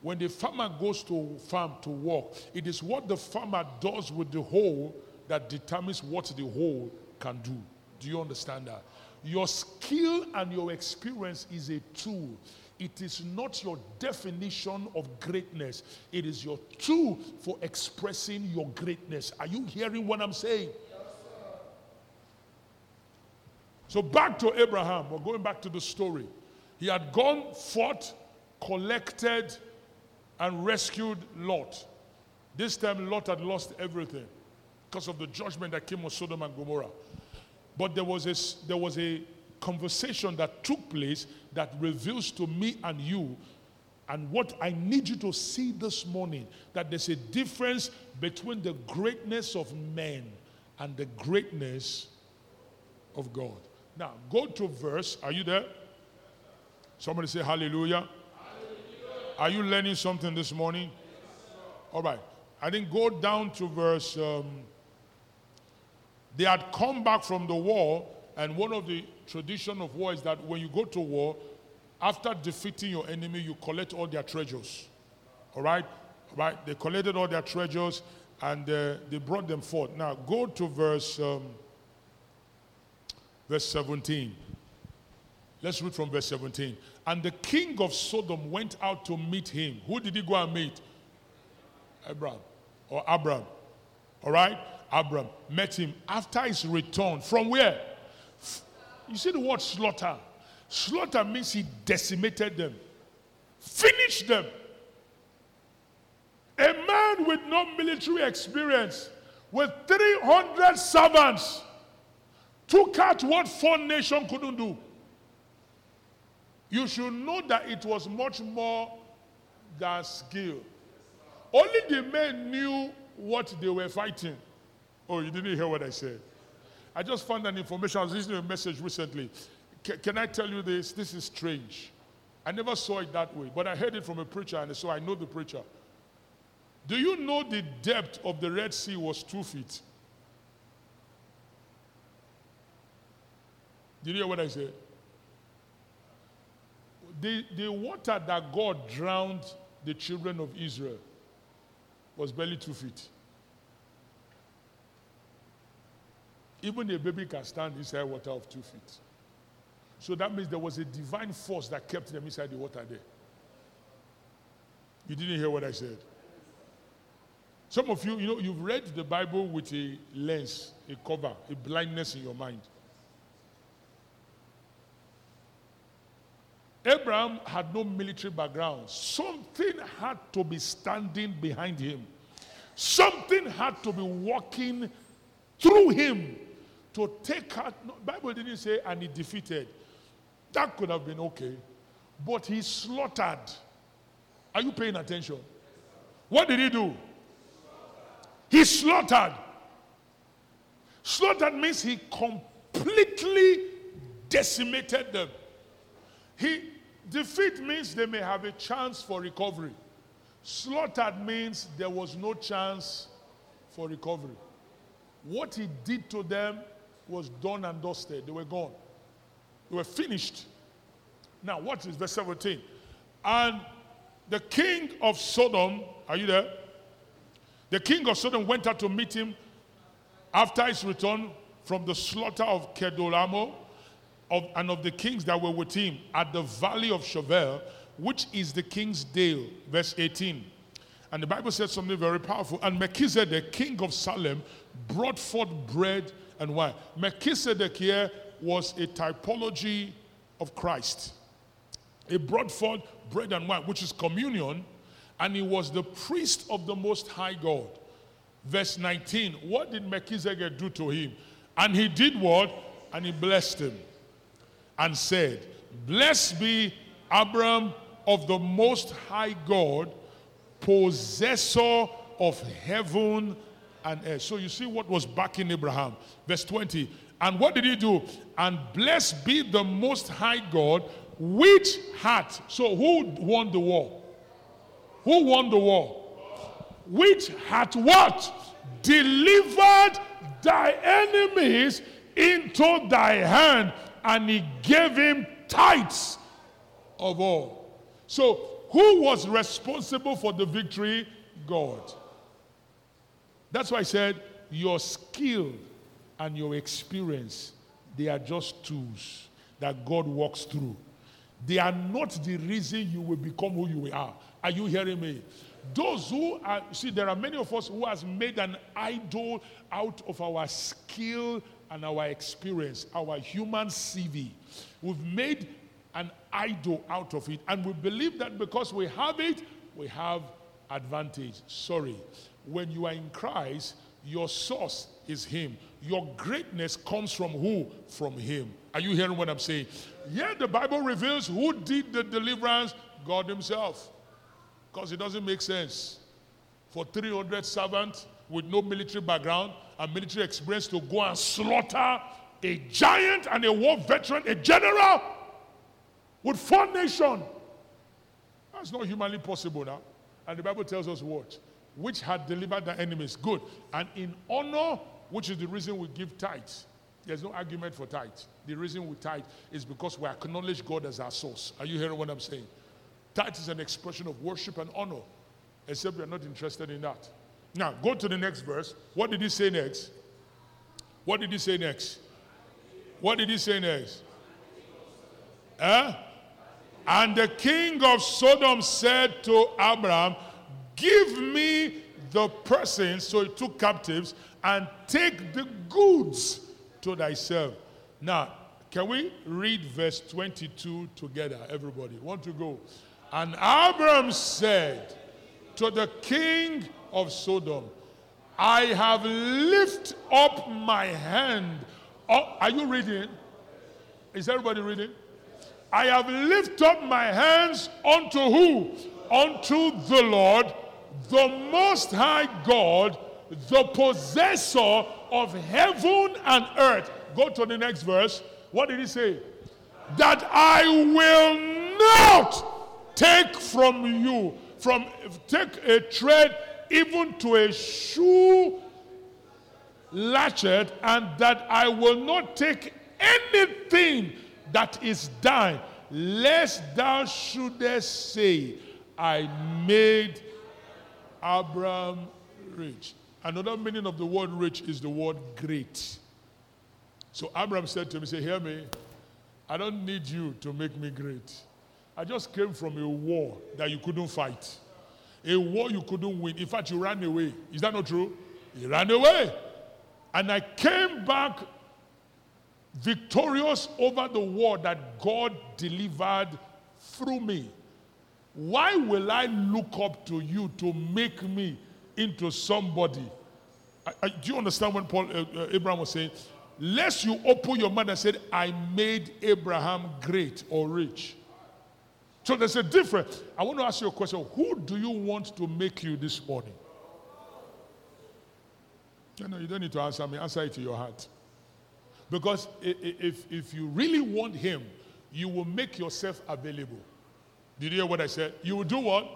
When the farmer goes to farm to work, it is what the farmer does with the hoe that determines what the hoe can do. Do you understand that? Your skill and your experience is a tool. It is not your definition of greatness. It is your tool for expressing your greatness. Are you hearing what I'm saying? so back to Abraham. We're going back to the story. He had gone forth, collected, and rescued Lot. This time, Lot had lost everything because of the judgment that came on Sodom and Gomorrah. But there was a, there was a conversation that took place that reveals to me and you and what I need you to see this morning that there's a difference between the greatness of men and the greatness of God. Now, go to verse. Are you there? Somebody say hallelujah. Are you learning something this morning? All right. I didn't go down to verse. Um, they had come back from the war, and one of the tradition of war is that when you go to war, after defeating your enemy, you collect all their treasures. All right? All right? They collected all their treasures and uh, they brought them forth. Now go to verse um, verse 17. Let's read from verse 17. And the king of Sodom went out to meet him. Who did he go and meet? Abraham or Abram. All right? Abram met him after his return. From where? You see the word slaughter. Slaughter means he decimated them, finished them. A man with no military experience, with 300 servants, took out what four nations couldn't do you should know that it was much more than skill. Only the men knew what they were fighting. Oh, you didn't hear what I said. I just found that information. I was listening to a message recently. C- can I tell you this? This is strange. I never saw it that way, but I heard it from a preacher, and so I know the preacher. Do you know the depth of the Red Sea was two feet? Did you hear what I said? the, the water that God drowned the children of Israel was barely two feet. Even a baby can stand inside water of two feet. So that means there was a divine force that kept them inside the water there. You didn't hear what I said. Some of you, you know, you've read the Bible with a lens, a cover, a blindness in your mind. Abraham had no military background. Something had to be standing behind him. Something had to be walking through him to take out. No, Bible didn't say, and he defeated. That could have been okay. But he slaughtered. Are you paying attention? What did he do? He slaughtered. Slaughtered means he completely decimated them. He Defeat means they may have a chance for recovery. Slaughtered means there was no chance for recovery. What he did to them was done and dusted. They were gone. They were finished. Now, what is verse 17? And the king of Sodom, are you there? The king of Sodom went out to meet him after his return from the slaughter of Kedorlaomer of, and of the kings that were with him at the valley of Shaveh, which is the king's dale. Verse 18. And the Bible says something very powerful. And Melchizedek, king of Salem, brought forth bread and wine. Melchizedek here was a typology of Christ. He brought forth bread and wine, which is communion, and he was the priest of the Most High God. Verse 19. What did Melchizedek do to him? And he did what? And he blessed him and said, Blessed be Abram of the Most High God, possessor of heaven and. So you see what was backing Abraham. Verse 20. And what did he do? And blessed be the Most High God, which had. So who won the war? Who won the war? Which had what? Delivered thy enemies into thy hand, and he gave him tithes of all. So, who was responsible for the victory? God. That's why I said your skill and your experience, they are just tools that God walks through. They are not the reason you will become who you are. Are you hearing me? Those who are, see, there are many of us who has made an idol out of our skill and our experience, our human CV. We've made an idol out of it, and we believe that because we have it, we have advantage. Sorry. When you are in Christ, your source is Him. Your greatness comes from who? From Him. Are you hearing what I'm saying? Yeah, the Bible reveals who did the deliverance God Himself. Because it doesn't make sense for 300 servants with no military background and military experience to go and slaughter a giant and a war veteran, a general with four nations. That's not humanly possible now. And the Bible tells us what? Which had delivered the enemies. Good. And in honor, which is the reason we give tithes. There's no argument for tithes. The reason we tithe is because we acknowledge God as our source. Are you hearing what I'm saying? Tithe is an expression of worship and honor, except we are not interested in that. Now, go to the next verse. What did he say next? What did he say next? What did he say next? Eh? And the king of Sodom said to Abraham, Give me the persons, so he took captives, and take the goods to thyself. Now, can we read verse 22 together, everybody? Want to go? And Abram said to the king of Sodom, I have lifted up my hand. Oh, are you reading? Is everybody reading? I have lifted up my hands unto who? Unto the Lord, the Most High God, the possessor of heaven and earth. Go to the next verse. What did he say? That I will not take from you, from take a thread even to a shoe latchet, and that I will not take anything that is thine, lest thou shouldest say, I made Abraham rich. Another meaning of the word rich is the word great. So Abraham said to him, Say, hear me, I don't need you to make me great. I just came from a war that you couldn't fight. A war you couldn't win. In fact, you ran away. Is that not true? You ran away. And I came back victorious over the war that God delivered through me. Why will I look up to you to make me into somebody? I, I, do you understand what Paul uh, uh, Abraham was saying? Lest you open your mouth and said, "I made Abraham great or rich." So there's a difference. I want to ask you a question: Who do you want to make you this morning? You know, you don't need to answer me. Answer it to your heart. Because if, if you really want Him, you will make yourself available. Did you hear what I said? You will do what?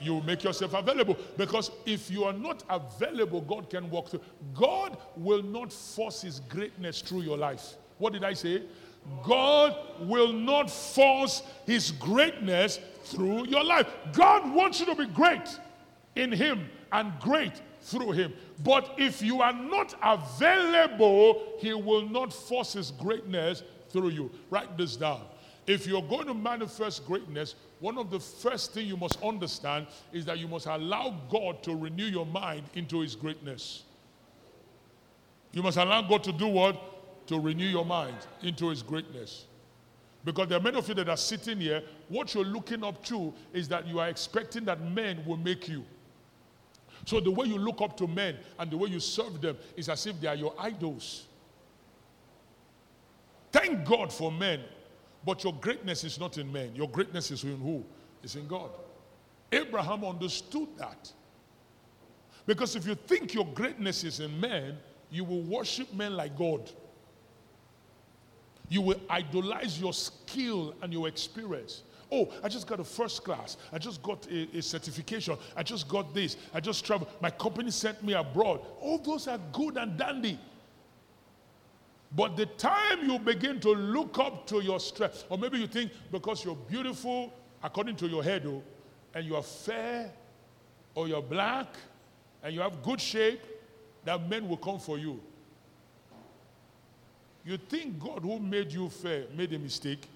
You will make yourself available. Because if you are not available, God can walk through. God will not force His greatness through your life. What did I say? God will not force His greatness through your life. God wants you to be great in Him and great through him. But if you are not available, he will not force his greatness through you. Write this down. If you're going to manifest greatness, one of the first things you must understand is that you must allow God to renew your mind into his greatness. You must allow God to do what? To renew your mind into his greatness. Because there are many of you that are sitting here, what you're looking up to is that you are expecting that men will make you. So the way you look up to men and the way you serve them is as if they are your idols. Thank God for men, but your greatness is not in men. Your greatness is in who? It's in God. Abraham understood that. Because if you think your greatness is in men, you will worship men like God. You will idolize your skill and your experience. Oh, I just got a first class. I just got a, a, certification. I just got this. I just traveled. My company sent me abroad. All those are good and dandy. But the time you begin to look up to your strength, or maybe you think because you're beautiful according to your head, oh, and you are fair, or you're black, and you have good shape, that men will come for you. You think God who made you fair made a mistake?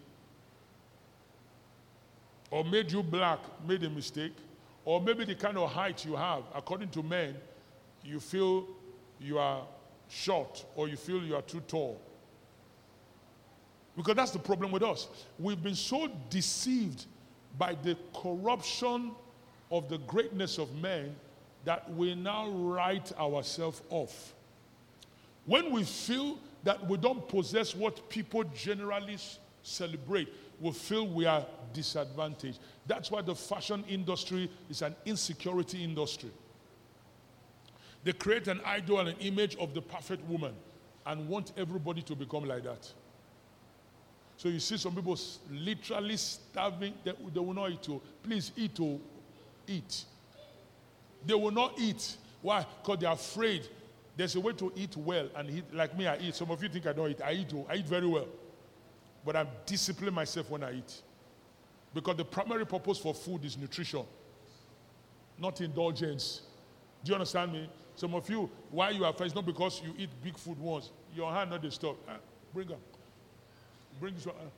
Or made you black made a mistake? Or maybe the kind of height you have, according to men, you feel you are short or you feel you are too tall. Because that's the problem with us. We've been so deceived by the corruption of the greatness of men that we now write ourselves off. When we feel that we don't possess what people generally celebrate, we feel we are disadvantaged. That's why the fashion industry is an insecurity industry. They create an idol an image of the perfect woman and want everybody to become like that. So you see some people literally starving, they, they will not eat. Oh. Please eat, oh. eat. They will not eat. Why? Because they're afraid. There's a way to eat well and eat like me. I eat. Some of you think I don't eat. I eat. Oh. I eat very well, but I'm disciplining myself when I eat, because the primary purpose for food is nutrition, not indulgence. Do you understand me? Some of you, why you are first, not because you eat big food once. Your hand not the stop. Ah, bring up. Bring this one. Ah,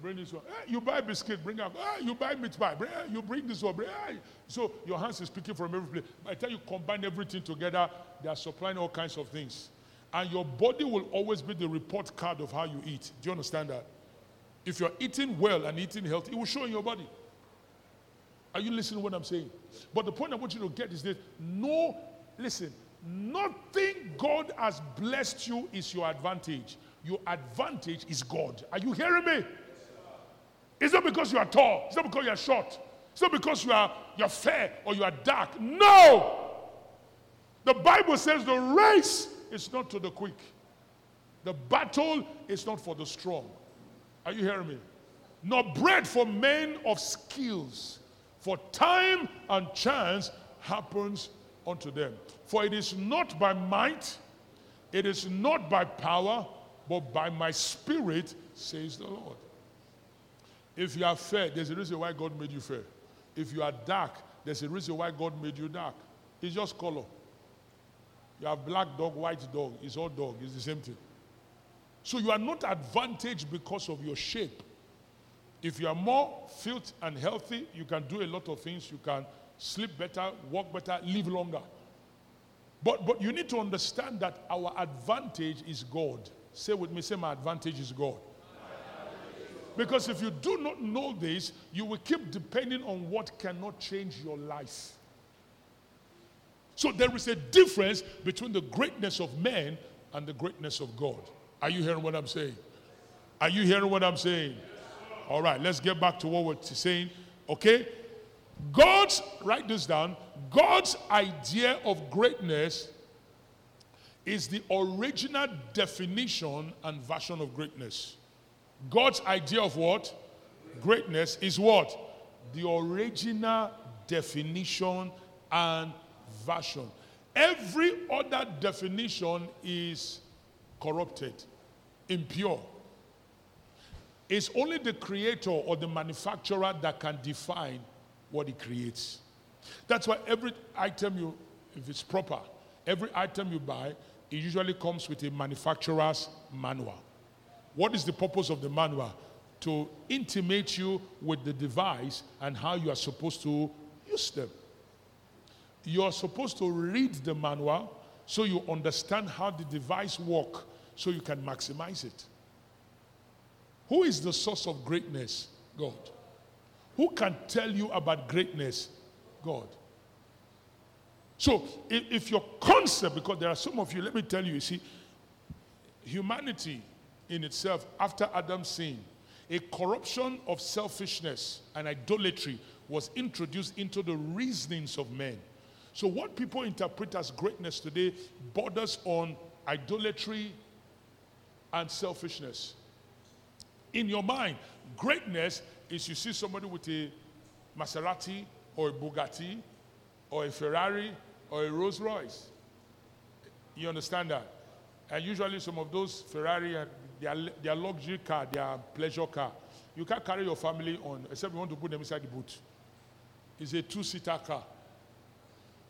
bring this one. Ah, you buy biscuit, bring up. Ah, you buy meat pie. Bring, ah, you bring this one. Bring, ah. So your hands is speaking from every place. By the time you combine everything together, they are supplying all kinds of things. And your body will always be the report card of how you eat. Do you understand that? If you're eating well and eating healthy, it will show in your body. Are you listening to what I'm saying? But the point I want you to get is this no, listen, Nothing God has blessed you is your advantage. Your advantage is God. Are you hearing me? It's not because you are tall. It's not because you are short. It's not because you are you're fair or you are dark. No. The Bible says the race is not to the quick. The battle is not for the strong. Are you hearing me? Nor bread for men of skills. For time and chance happens unto them. For it is not by might, it is not by power, but by my spirit, says the Lord. If you are fair, there's a reason why God made you fair. If you are dark, there's a reason why God made you dark. It's just color. You have black dog, white dog. It's all dog. It's the same thing. So you are not advantaged because of your shape. If you are more fit and healthy, you can do a lot of things. You can sleep better, walk better, live longer. But, but you need to understand that our advantage is God. Say with me, say, my advantage is God. Because if you do not know this, you will keep depending on what cannot change your life. So there is a difference between the greatness of man and the greatness of God. Are you hearing what I'm saying? Are you hearing what I'm saying? All right, let's get back to what we're saying. Okay? God's, write this down, God's idea of greatness is the original definition and version of greatness. God's idea of what? Greatness is what? The original definition and version. Every other definition is corrupted, impure. It's only the creator or the manufacturer that can define what he creates. That's why every item you, if it's proper, every item you buy, it usually comes with a manufacturer's manual. What is the purpose of the manual? To intimate you with the device and how you are supposed to use them. You are supposed to read the manual so you understand how the device work so you can maximize it. Who is the source of greatness? God. Who can tell you about greatness? God. So if, if your concept, because there are some of you, let me tell you, you see, humanity in itself, after Adam's sin, a corruption of selfishness and idolatry was introduced into the reasonings of men. So, what people interpret as greatness today borders on idolatry and selfishness. In your mind, greatness is you see somebody with a Maserati or a Bugatti or a Ferrari or a Rolls Royce. You understand that? And usually, some of those Ferrari, uh, their, their luxury car, their pleasure car, you can't carry your family on except you want to put them inside the boot. It's a two seater car,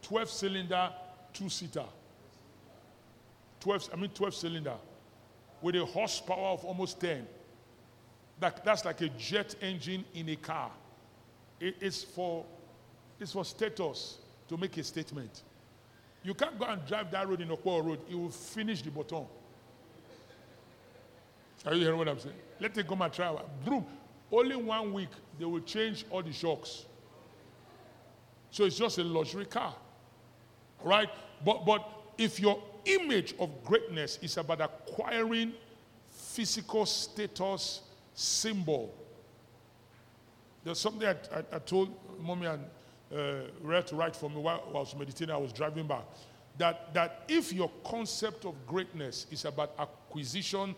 12 cylinder, two seater. 12, I mean 12 cylinder with a horsepower of almost 10. That, that's like a jet engine in a car. It, it's, for, it's for status to make a statement. You can't go and drive that road in Okwa Road, it will finish the bottom. Are you hearing what I'm saying? Let it come and try. Broom. Only one week, they will change all the shocks. So it's just a luxury car. Right? But, but if your image of greatness is about acquiring physical status symbol. There's something I, I, I told mommy and uh, read to write for me while, I was meditating. I was driving back. That, that if your concept of greatness is about acquisition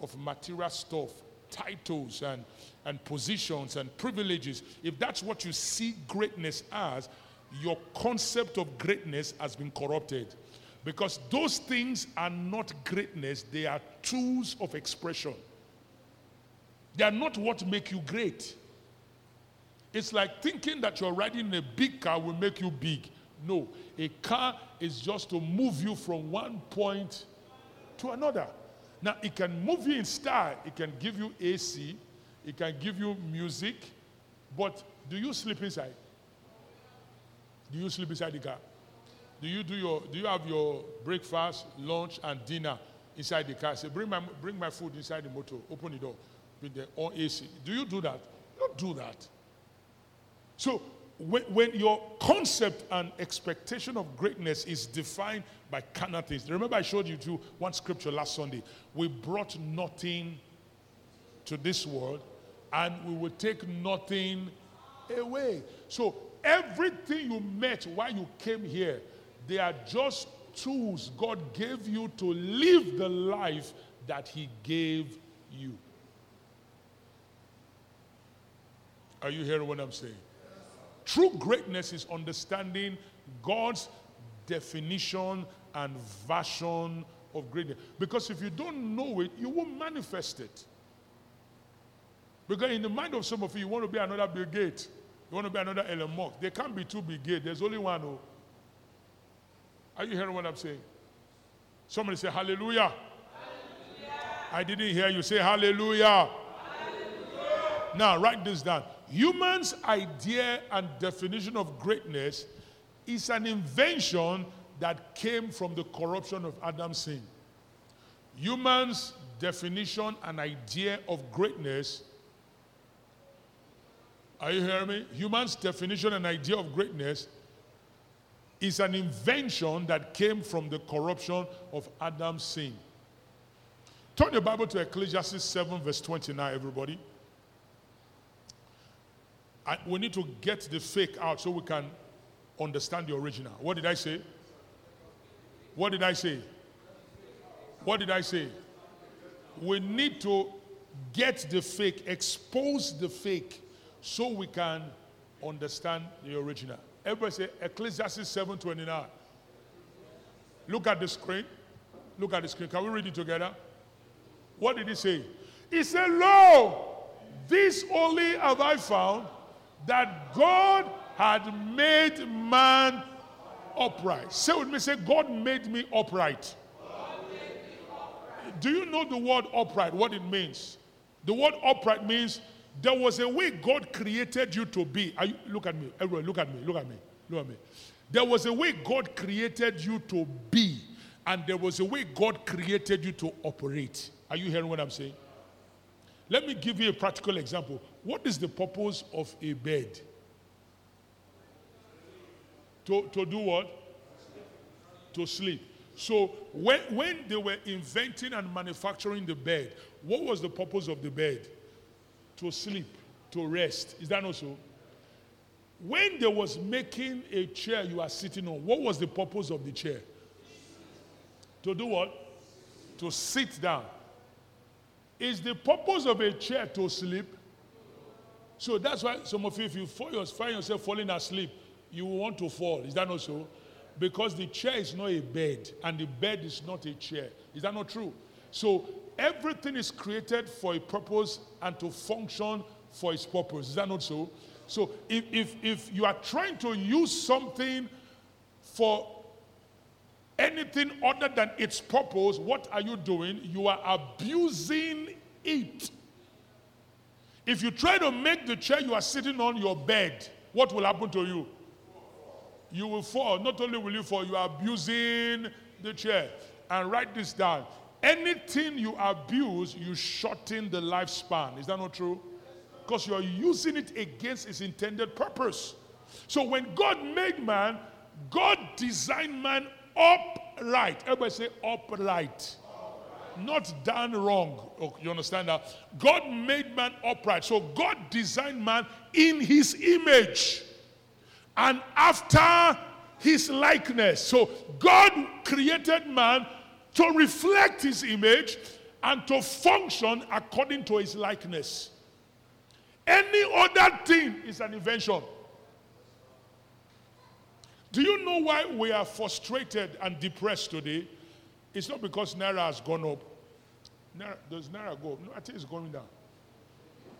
of material stuff, titles and, and positions and privileges, if that's what you see greatness as, your concept of greatness has been corrupted. Because those things are not greatness, they are tools of expression. They are not what make you great. It's like thinking that you're riding a big car will make you big. No, a car is just to move you from one point to another. Now, it can move you in style, it can give you AC, it can give you music, but do you sleep inside? Do you sleep inside the car? Do you do your do you have your breakfast, lunch, and dinner inside the car? Say, bring my bring my food inside the motor, open the door with the on AC. Do you do that? Don't do that. So when, when your concept and expectation of greatness is defined by carnal things. Remember, I showed you to one scripture last Sunday. We brought nothing to this world, and we will take nothing away. So everything you met while you came here they are just tools God gave you to live the life that He gave you. Are you hearing what I'm saying? True greatness is understanding God's definition and version of greatness. Because if you don't know it, you won't manifest it. Because in the mind of some of you, you want to be another Bill Gates, you want to be another Elon Musk. There can't be two Bill Gates. There's only one. Who, are you hearing what I'm saying? Somebody say hallelujah. hallelujah. I didn't hear you say hallelujah. hallelujah. Now, write this down. Human's idea and definition of greatness is an invention that came from the corruption of Adam's sin. Human's definition and idea of greatness are you hearing me? Human's definition and idea of greatness is an invention that came from the corruption of Adam's sin. Turn your Bible to Ecclesiastes 7, verse 29, everybody. I, we need to get the fake out so we can understand the original. What did I say? What did I say? What did I say? We need to get the fake, expose the fake, so we can understand the original. Everybody say Ecclesiastes 7:29. Look at the screen. Look at the screen. Can we read it together? What did he say? He said, Lo, this only have I found that God had made man upright. Say with me, say, God made me upright. Do you know the word upright, what it means? The word upright means there was a way God created you to be. You, look at me. Everyone, look at me. Look at me. Look at me. There was a way God created you to be, and there was a way God created you to operate. Are you hearing what I'm saying? Let me give you a practical example. What is the purpose of a bed? To, to do what? To sleep. So when, when they were inventing and manufacturing the bed, what was the purpose of the bed? To sleep, to rest. Is that not so? When they was making a chair you are sitting on, what was the purpose of the chair? To do what? To sit down. Is the purpose of a chair to sleep? So that's why some of you, if you find yourself falling asleep, you want to fall. Is that not so? Because the chair is not a bed and the bed is not a chair. Is that not true? So everything is created for a purpose and to function for its purpose. Is that not so? So if, if, if you are trying to use something for anything other than its purpose, what are you doing? You are abusing it. If you try to make the chair you are sitting on your bed, what will happen to you? you will fall. Not only will you fall, you are abusing the chair. And write this down. Anything you abuse, you shorten the lifespan. Is that not true? Because you are using it against its intended purpose. So when God made man, God designed man upright. Everybody say upright. Not done wrong. Oh, you understand that? God made man upright. So God designed man in his image and after his likeness. So God created man to reflect his image and to function according to his likeness. Any other thing is an invention. Do you know why we are frustrated and depressed today? It's not because Naira has gone up. Naira, does Naira go up? No, I think it's going down.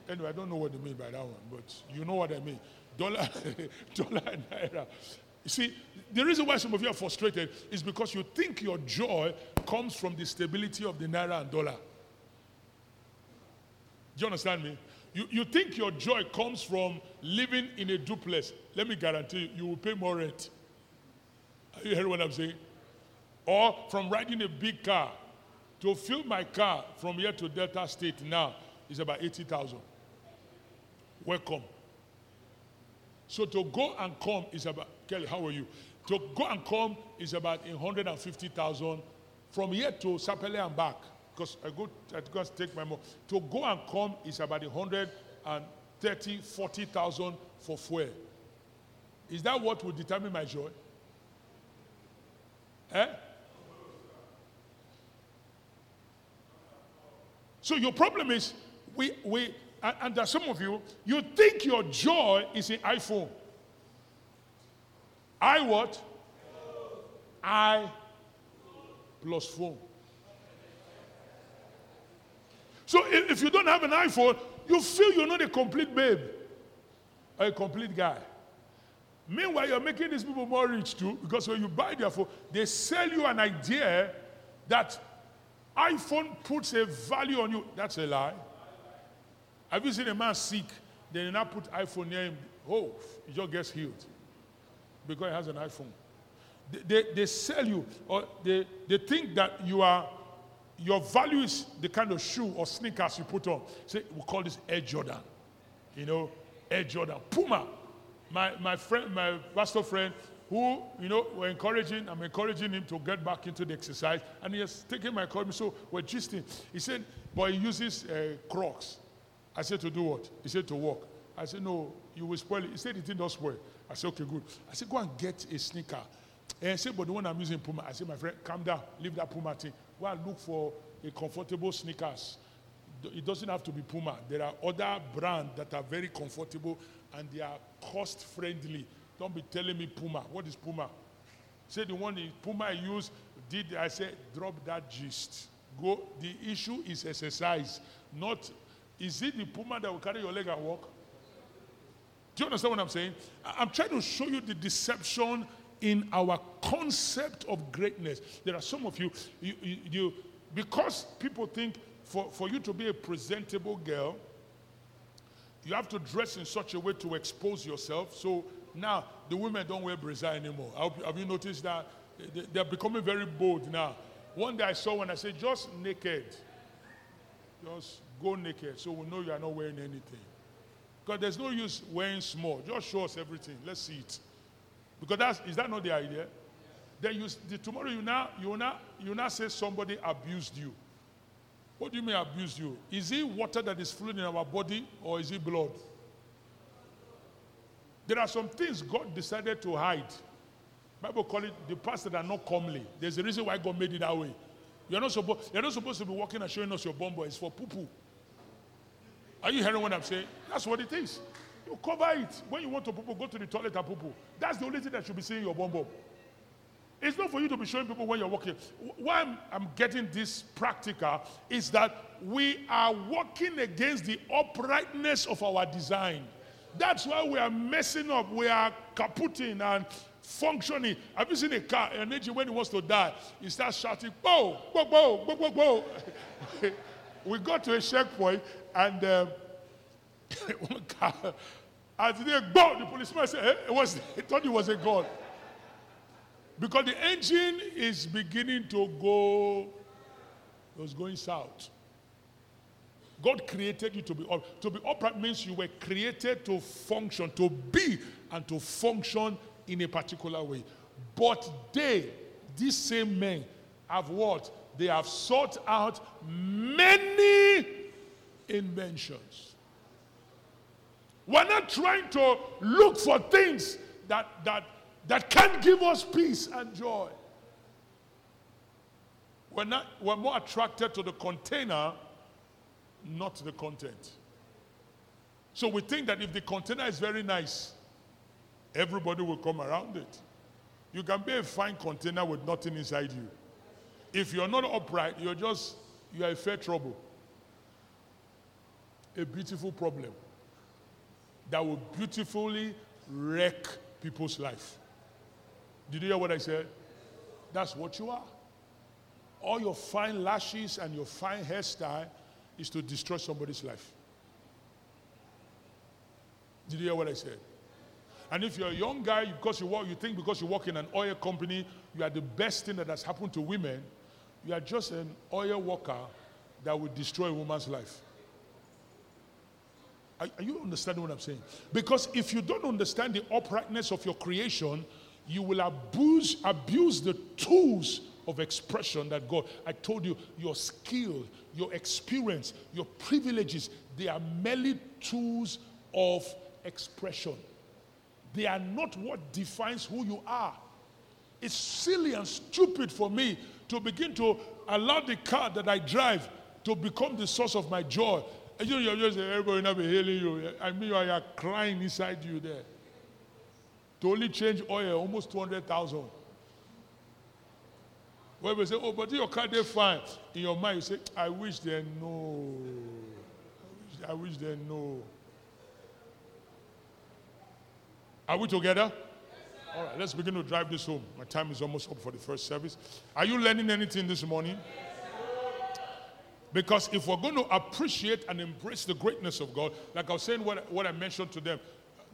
Anyway, I don't know what they mean by that one, but you know what I mean dollar, dollar and naira. You see, the reason why some of you are frustrated is because you think your joy comes from the stability of the naira and dollar. Do you understand me? You, you think your joy comes from living in a duplex. Let me guarantee you, you will pay more rent. Are you hearing what I'm saying? Or from riding a big car. To fill my car from here to Delta State now is about 80,000. Welcome. So to go and come is about, Kelly, how are you? To go and come is about 150,000 from here to Sapele and back. Because I go, I go take my mom. To go and come is about 130, 40,000 for fuel. Is that what will determine my joy? Eh? So your problem is we, we, and, and some of you, you think your joy is an iPhone. I what? I plus phone. So if, if you don't have an iPhone, you feel you're not a complete babe or a complete guy. Meanwhile, you're making these people more rich too, because when you buy their phone, they sell you an idea that iPhone puts a value on you. That's a lie. Have you seen a man sick? Then you now put iPhone near him. Oh, he just gets healed because he has an iPhone. They, they, they sell you, or they, they think that you are, your value is the kind of shoe or sneakers you put on. Say, we call this Air Jordan. You know, Air Jordan. Puma. My, my friend, my pastor friend, who, you know, we're encouraging, I'm encouraging him to get back into the exercise. And he has taken my encouragement. So we're gisting. He said, but he uses uh, Crocs. I said, to do what? He said, to walk. I said, no, you will spoil it. He said, it did not spoil. I said, okay, good. I said, go and get a sneaker. And he said, but the one I'm using Puma. I said, my friend, calm down. Leave that Puma thing. Go and look for a comfortable sneakers. It doesn't have to be Puma. There are other brands that are very comfortable and they are cost friendly. Don't be telling me Puma. What is Puma? Say the one Puma I use did. I say drop that gist. Go. The issue is exercise, not is it the puma that will carry your leg and walk? Do you understand what I'm saying? I'm trying to show you the deception in our concept of greatness. There are some of you, you, you, you because people think for, for you to be a presentable girl, you have to dress in such a way to expose yourself. So now the women don't wear brazier anymore. Have you noticed that? They're becoming very bold now. One day I saw when I said, just naked. Just go naked so we know you are not wearing anything. Because there's no use wearing small. Just show us everything. Let's see it. Because that's is that not the idea? Then you the, tomorrow you now you now you now say somebody abused you. What do you mean abused you? Is it water that is flowing in our body or is it blood? There are some things God decided to hide. Bible call it the parts that are not comely. There's a reason why God made it that way. You're not supposed you're not supposed to be walking and showing us your bum It's for poo poo. Are you hearing what I'm saying? That's what it is. You cover it. When you want to poo-poo, go to the toilet and poo poo. That's the only thing that should be seeing your bum It's not for you to be showing people when you're walking. Why I'm, I'm getting this practical is that we are working against the uprightness of our design. That's why we are messing up. We are kaputting and functioning. Have you seen a car, an engine, when it wants to die, it starts shouting, "Bo, bo, bo, bo, bo, bo." we got to a checkpoint and um, as they go, the policeman said, eh, it was, he thought it was a gun. Because the engine is beginning to go, it was going south. God created you to be upright. To be upright means you were created to function, to be and to function in a particular way. But they, these same men, have what? They have sought out many inventions. We're not trying to look for things that, that, that can give us peace and joy. We're, not, we're more attracted to the container, not the content. So we think that if the container is very nice, everybody will come around it. You can be a fine container with nothing inside you. If you're not upright, you're just, you are a fair trouble. A beautiful problem that will beautifully wreck people's life. Did you hear what I said? That's what you are. All your fine lashes and your fine hairstyle is to destroy somebody's life. Did you hear what I said? And if you're a young guy, because you work, you think because you work in an oil company, you are the best thing that has happened to women, you are just an oil worker that will destroy a woman's life. Are, are you understanding what I'm saying? Because if you don't understand the uprightness of your creation, you will abuse, abuse the tools of expression that God. I told you, your skill, your experience, your privileges, they are merely tools of expression. They are not what defines who you are. It's silly and stupid for me to begin to allow the car that I drive to become the source of my joy. And you know, you're just everybody not be hailing you. I mean, you are crying inside you there. To only change oil, almost 200,000. When we say, oh, but your car, they fine. In your mind, you say, I wish they know. I wish, I wish they know. Are we together? All right, let's begin to drive this home. My time is almost up for the first service. Are you learning anything this morning? Because if we're going to appreciate and embrace the greatness of God, like I was saying, what, what I mentioned to them,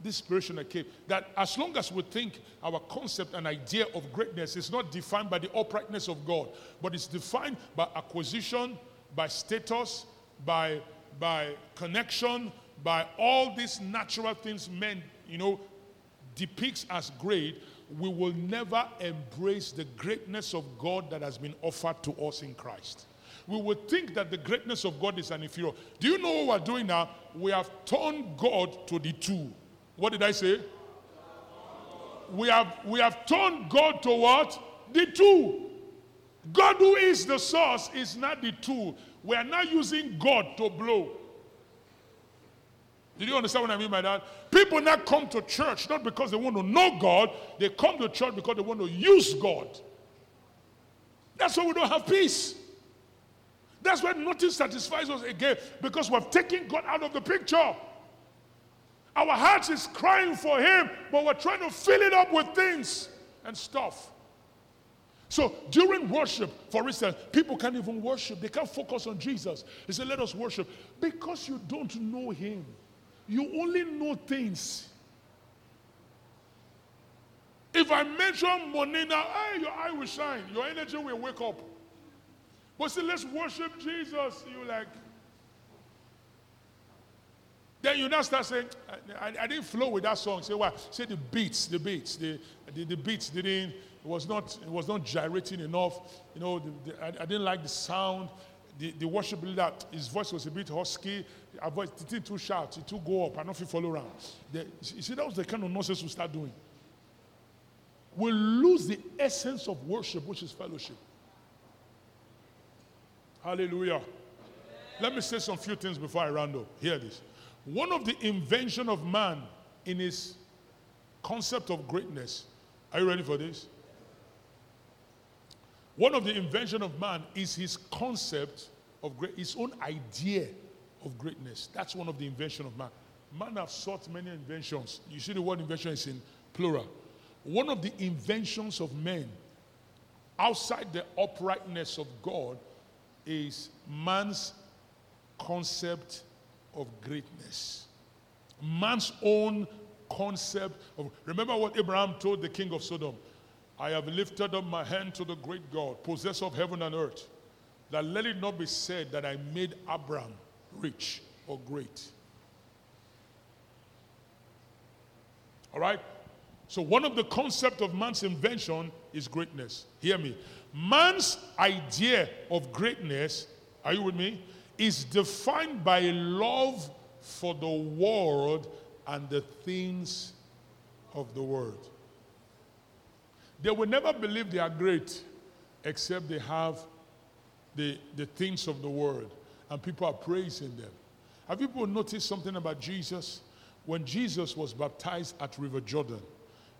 this inspiration that came, that as long as we think our concept and idea of greatness is not defined by the uprightness of God, but it's defined by acquisition, by status, by, by connection, by all these natural things men, you know, depicts as great, we will never embrace the greatness of God that has been offered to us in Christ. We would think that the greatness of God is an inferior. Do you know what we're doing now? We have turned God to the two. What did I say? We have, we have turned God to what? The two. God, who is the source, is not the two. We are now using God to blow. Did you understand what I mean by that? People now come to church not because they want to know God, they come to church because they want to use God. That's why we don't have peace. That's why nothing satisfies us again because we've taken God out of the picture. Our hearts is crying for Him, but we're trying to fill it up with things and stuff. So during worship, for instance, people can't even worship. They can't focus on Jesus. They say, Let us worship. Because you don't know Him. You only know things. If I mention Monina, hey, your eye will shine, your energy will wake up. But say, let's worship Jesus. You like, Then you now start saying, I, I, I didn't flow with that song. Say what? Say the beats, the beats, the, the, the beats didn't, it was not, it was not gyrating enough. You know, the, the, I, I didn't like the sound. The, the worship leader, his voice was a bit husky. Our voice, didn't too shout, it too go up, I don't follow around. The, you see, that was the kind of nonsense we start doing. We lose the essence of worship, which is fellowship. Hallelujah. Let me say some few things before I round up. Hear this. One of the invention of man in his concept of greatness. Are you ready for this? One of the invention of man is his concept of great, his own idea of greatness. That's one of the invention of man. Man have sought many inventions. You see the word invention is in plural. One of the inventions of men outside the uprightness of God is man's concept of greatness. Man's own concept of. Remember what Abraham told the king of Sodom I have lifted up my hand to the great God, possessor of heaven and earth, that let it not be said that I made Abraham rich or great. All right? So, one of the concept of man's invention is greatness. Hear me. Man's idea of greatness, are you with me? Is defined by love for the world and the things of the world. They will never believe they are great except they have the, the things of the world and people are praising them. Have people noticed something about Jesus? When Jesus was baptized at River Jordan,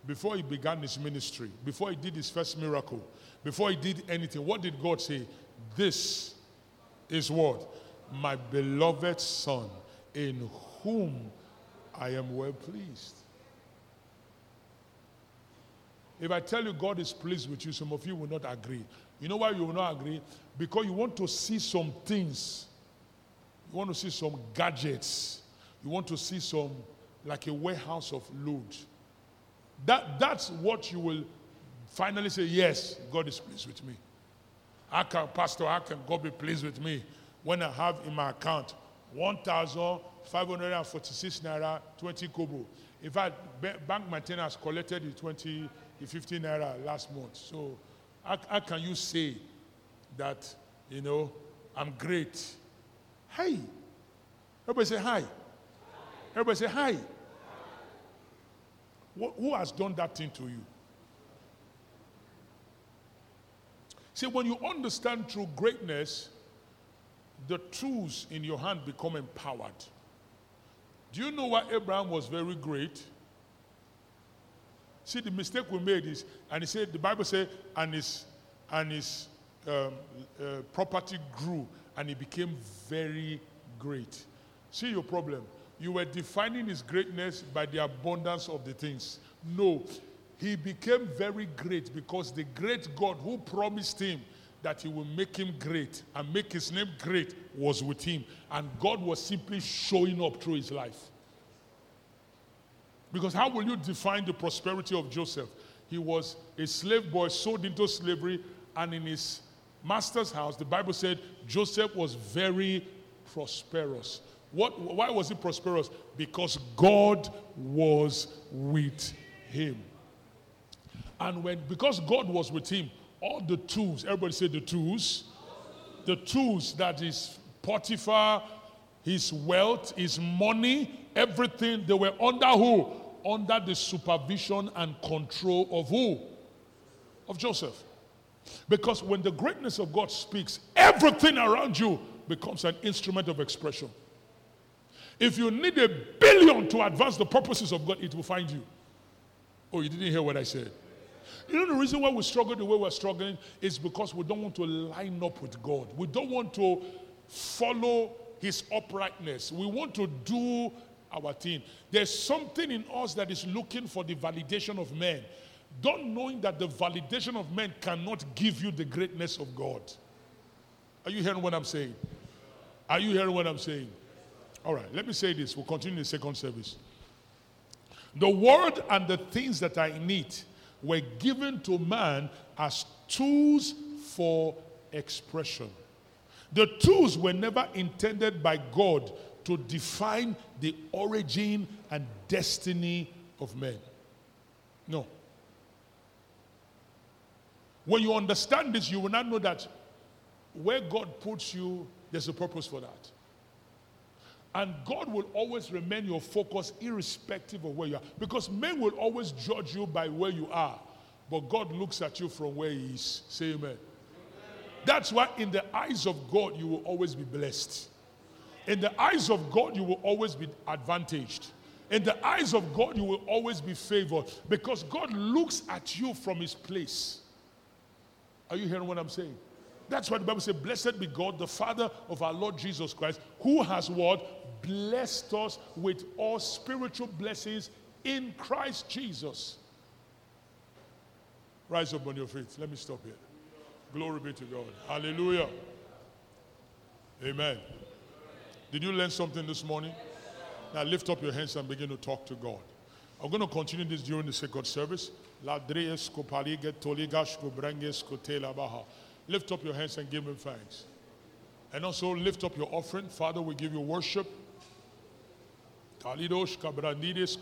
before he began his ministry, before he did his first miracle, before he did anything, what did God say? This is what? My beloved Son, in whom I am well pleased. If I tell you God is pleased with you, some of you will not agree. You know why you will not agree? Because you want to see some things. You want to see some gadgets. You want to see some, like a warehouse of loot. That, that's what you will finally say, yes, God is pleased with me. How can, Pastor, how can God be pleased with me when I have in my account 1,546 naira, 20 kobo? In fact, bank maintenance collected the 20, the 15 naira last month. So how, how can you say that, you know, I'm great? Hey. Everybody say hi. Everybody say hi. Who has done that thing to you? See, when you understand true greatness, the tools in your hand become empowered. Do you know why Abraham was very great? See, the mistake we made is, and he said, the Bible said, and his, and his um, uh, property grew, and he became very great. See your problem. You were defining his greatness by the abundance of the things. No, he became very great because the great God who promised him that he will make him great and make his name great was with him. And God was simply showing up through his life. Because how will you define the prosperity of Joseph? He was a slave boy sold into slavery, and in his master's house, the Bible said Joseph was very prosperous. What, why was he prosperous? Because God was with him. And when because God was with him, all the tools, everybody say the tools, the tools that is Potiphar, his wealth, his money, everything, they were under who? Under the supervision and control of who? Of Joseph. Because when the greatness of God speaks, everything around you becomes an instrument of expression. If you need a billion to advance the purposes of God, it will find you. Oh, you didn't hear what I said. You know, the reason why we struggle the way we're struggling is because we don't want to line up with God. We don't want to follow His uprightness. We want to do our thing. There's something in us that is looking for the validation of men, don't knowing that the validation of men cannot give you the greatness of God. Are you hearing what I'm saying? Are you hearing what I'm saying? All right, let me say this. We'll continue the second service. The word and the things that I need were given to man as tools for expression. The tools were never intended by God to define the origin and destiny of men. No. When you understand this, you will not know that where God puts you, there's a purpose for that. And God will always remain your focus irrespective of where you are. Because men will always judge you by where you are. But God looks at you from where He is. Say amen. That's why, in the eyes of God, you will always be blessed. In the eyes of God, you will always be advantaged. In the eyes of God, you will always be favored because God looks at you from His place. Are you hearing what I'm saying? That's why the Bible says, Blessed be God, the Father of our Lord Jesus Christ, who has what? Blessed us with all spiritual blessings in Christ Jesus. Rise up on your feet. Let me stop here. Glory be to God. Hallelujah. Amen. Did you learn something this morning? Now lift up your hands and begin to talk to God. I'm going to continue this during the second service. Lift up your hands and give him thanks. And also lift up your offering. Father, we give you worship. Kaliroshka Branires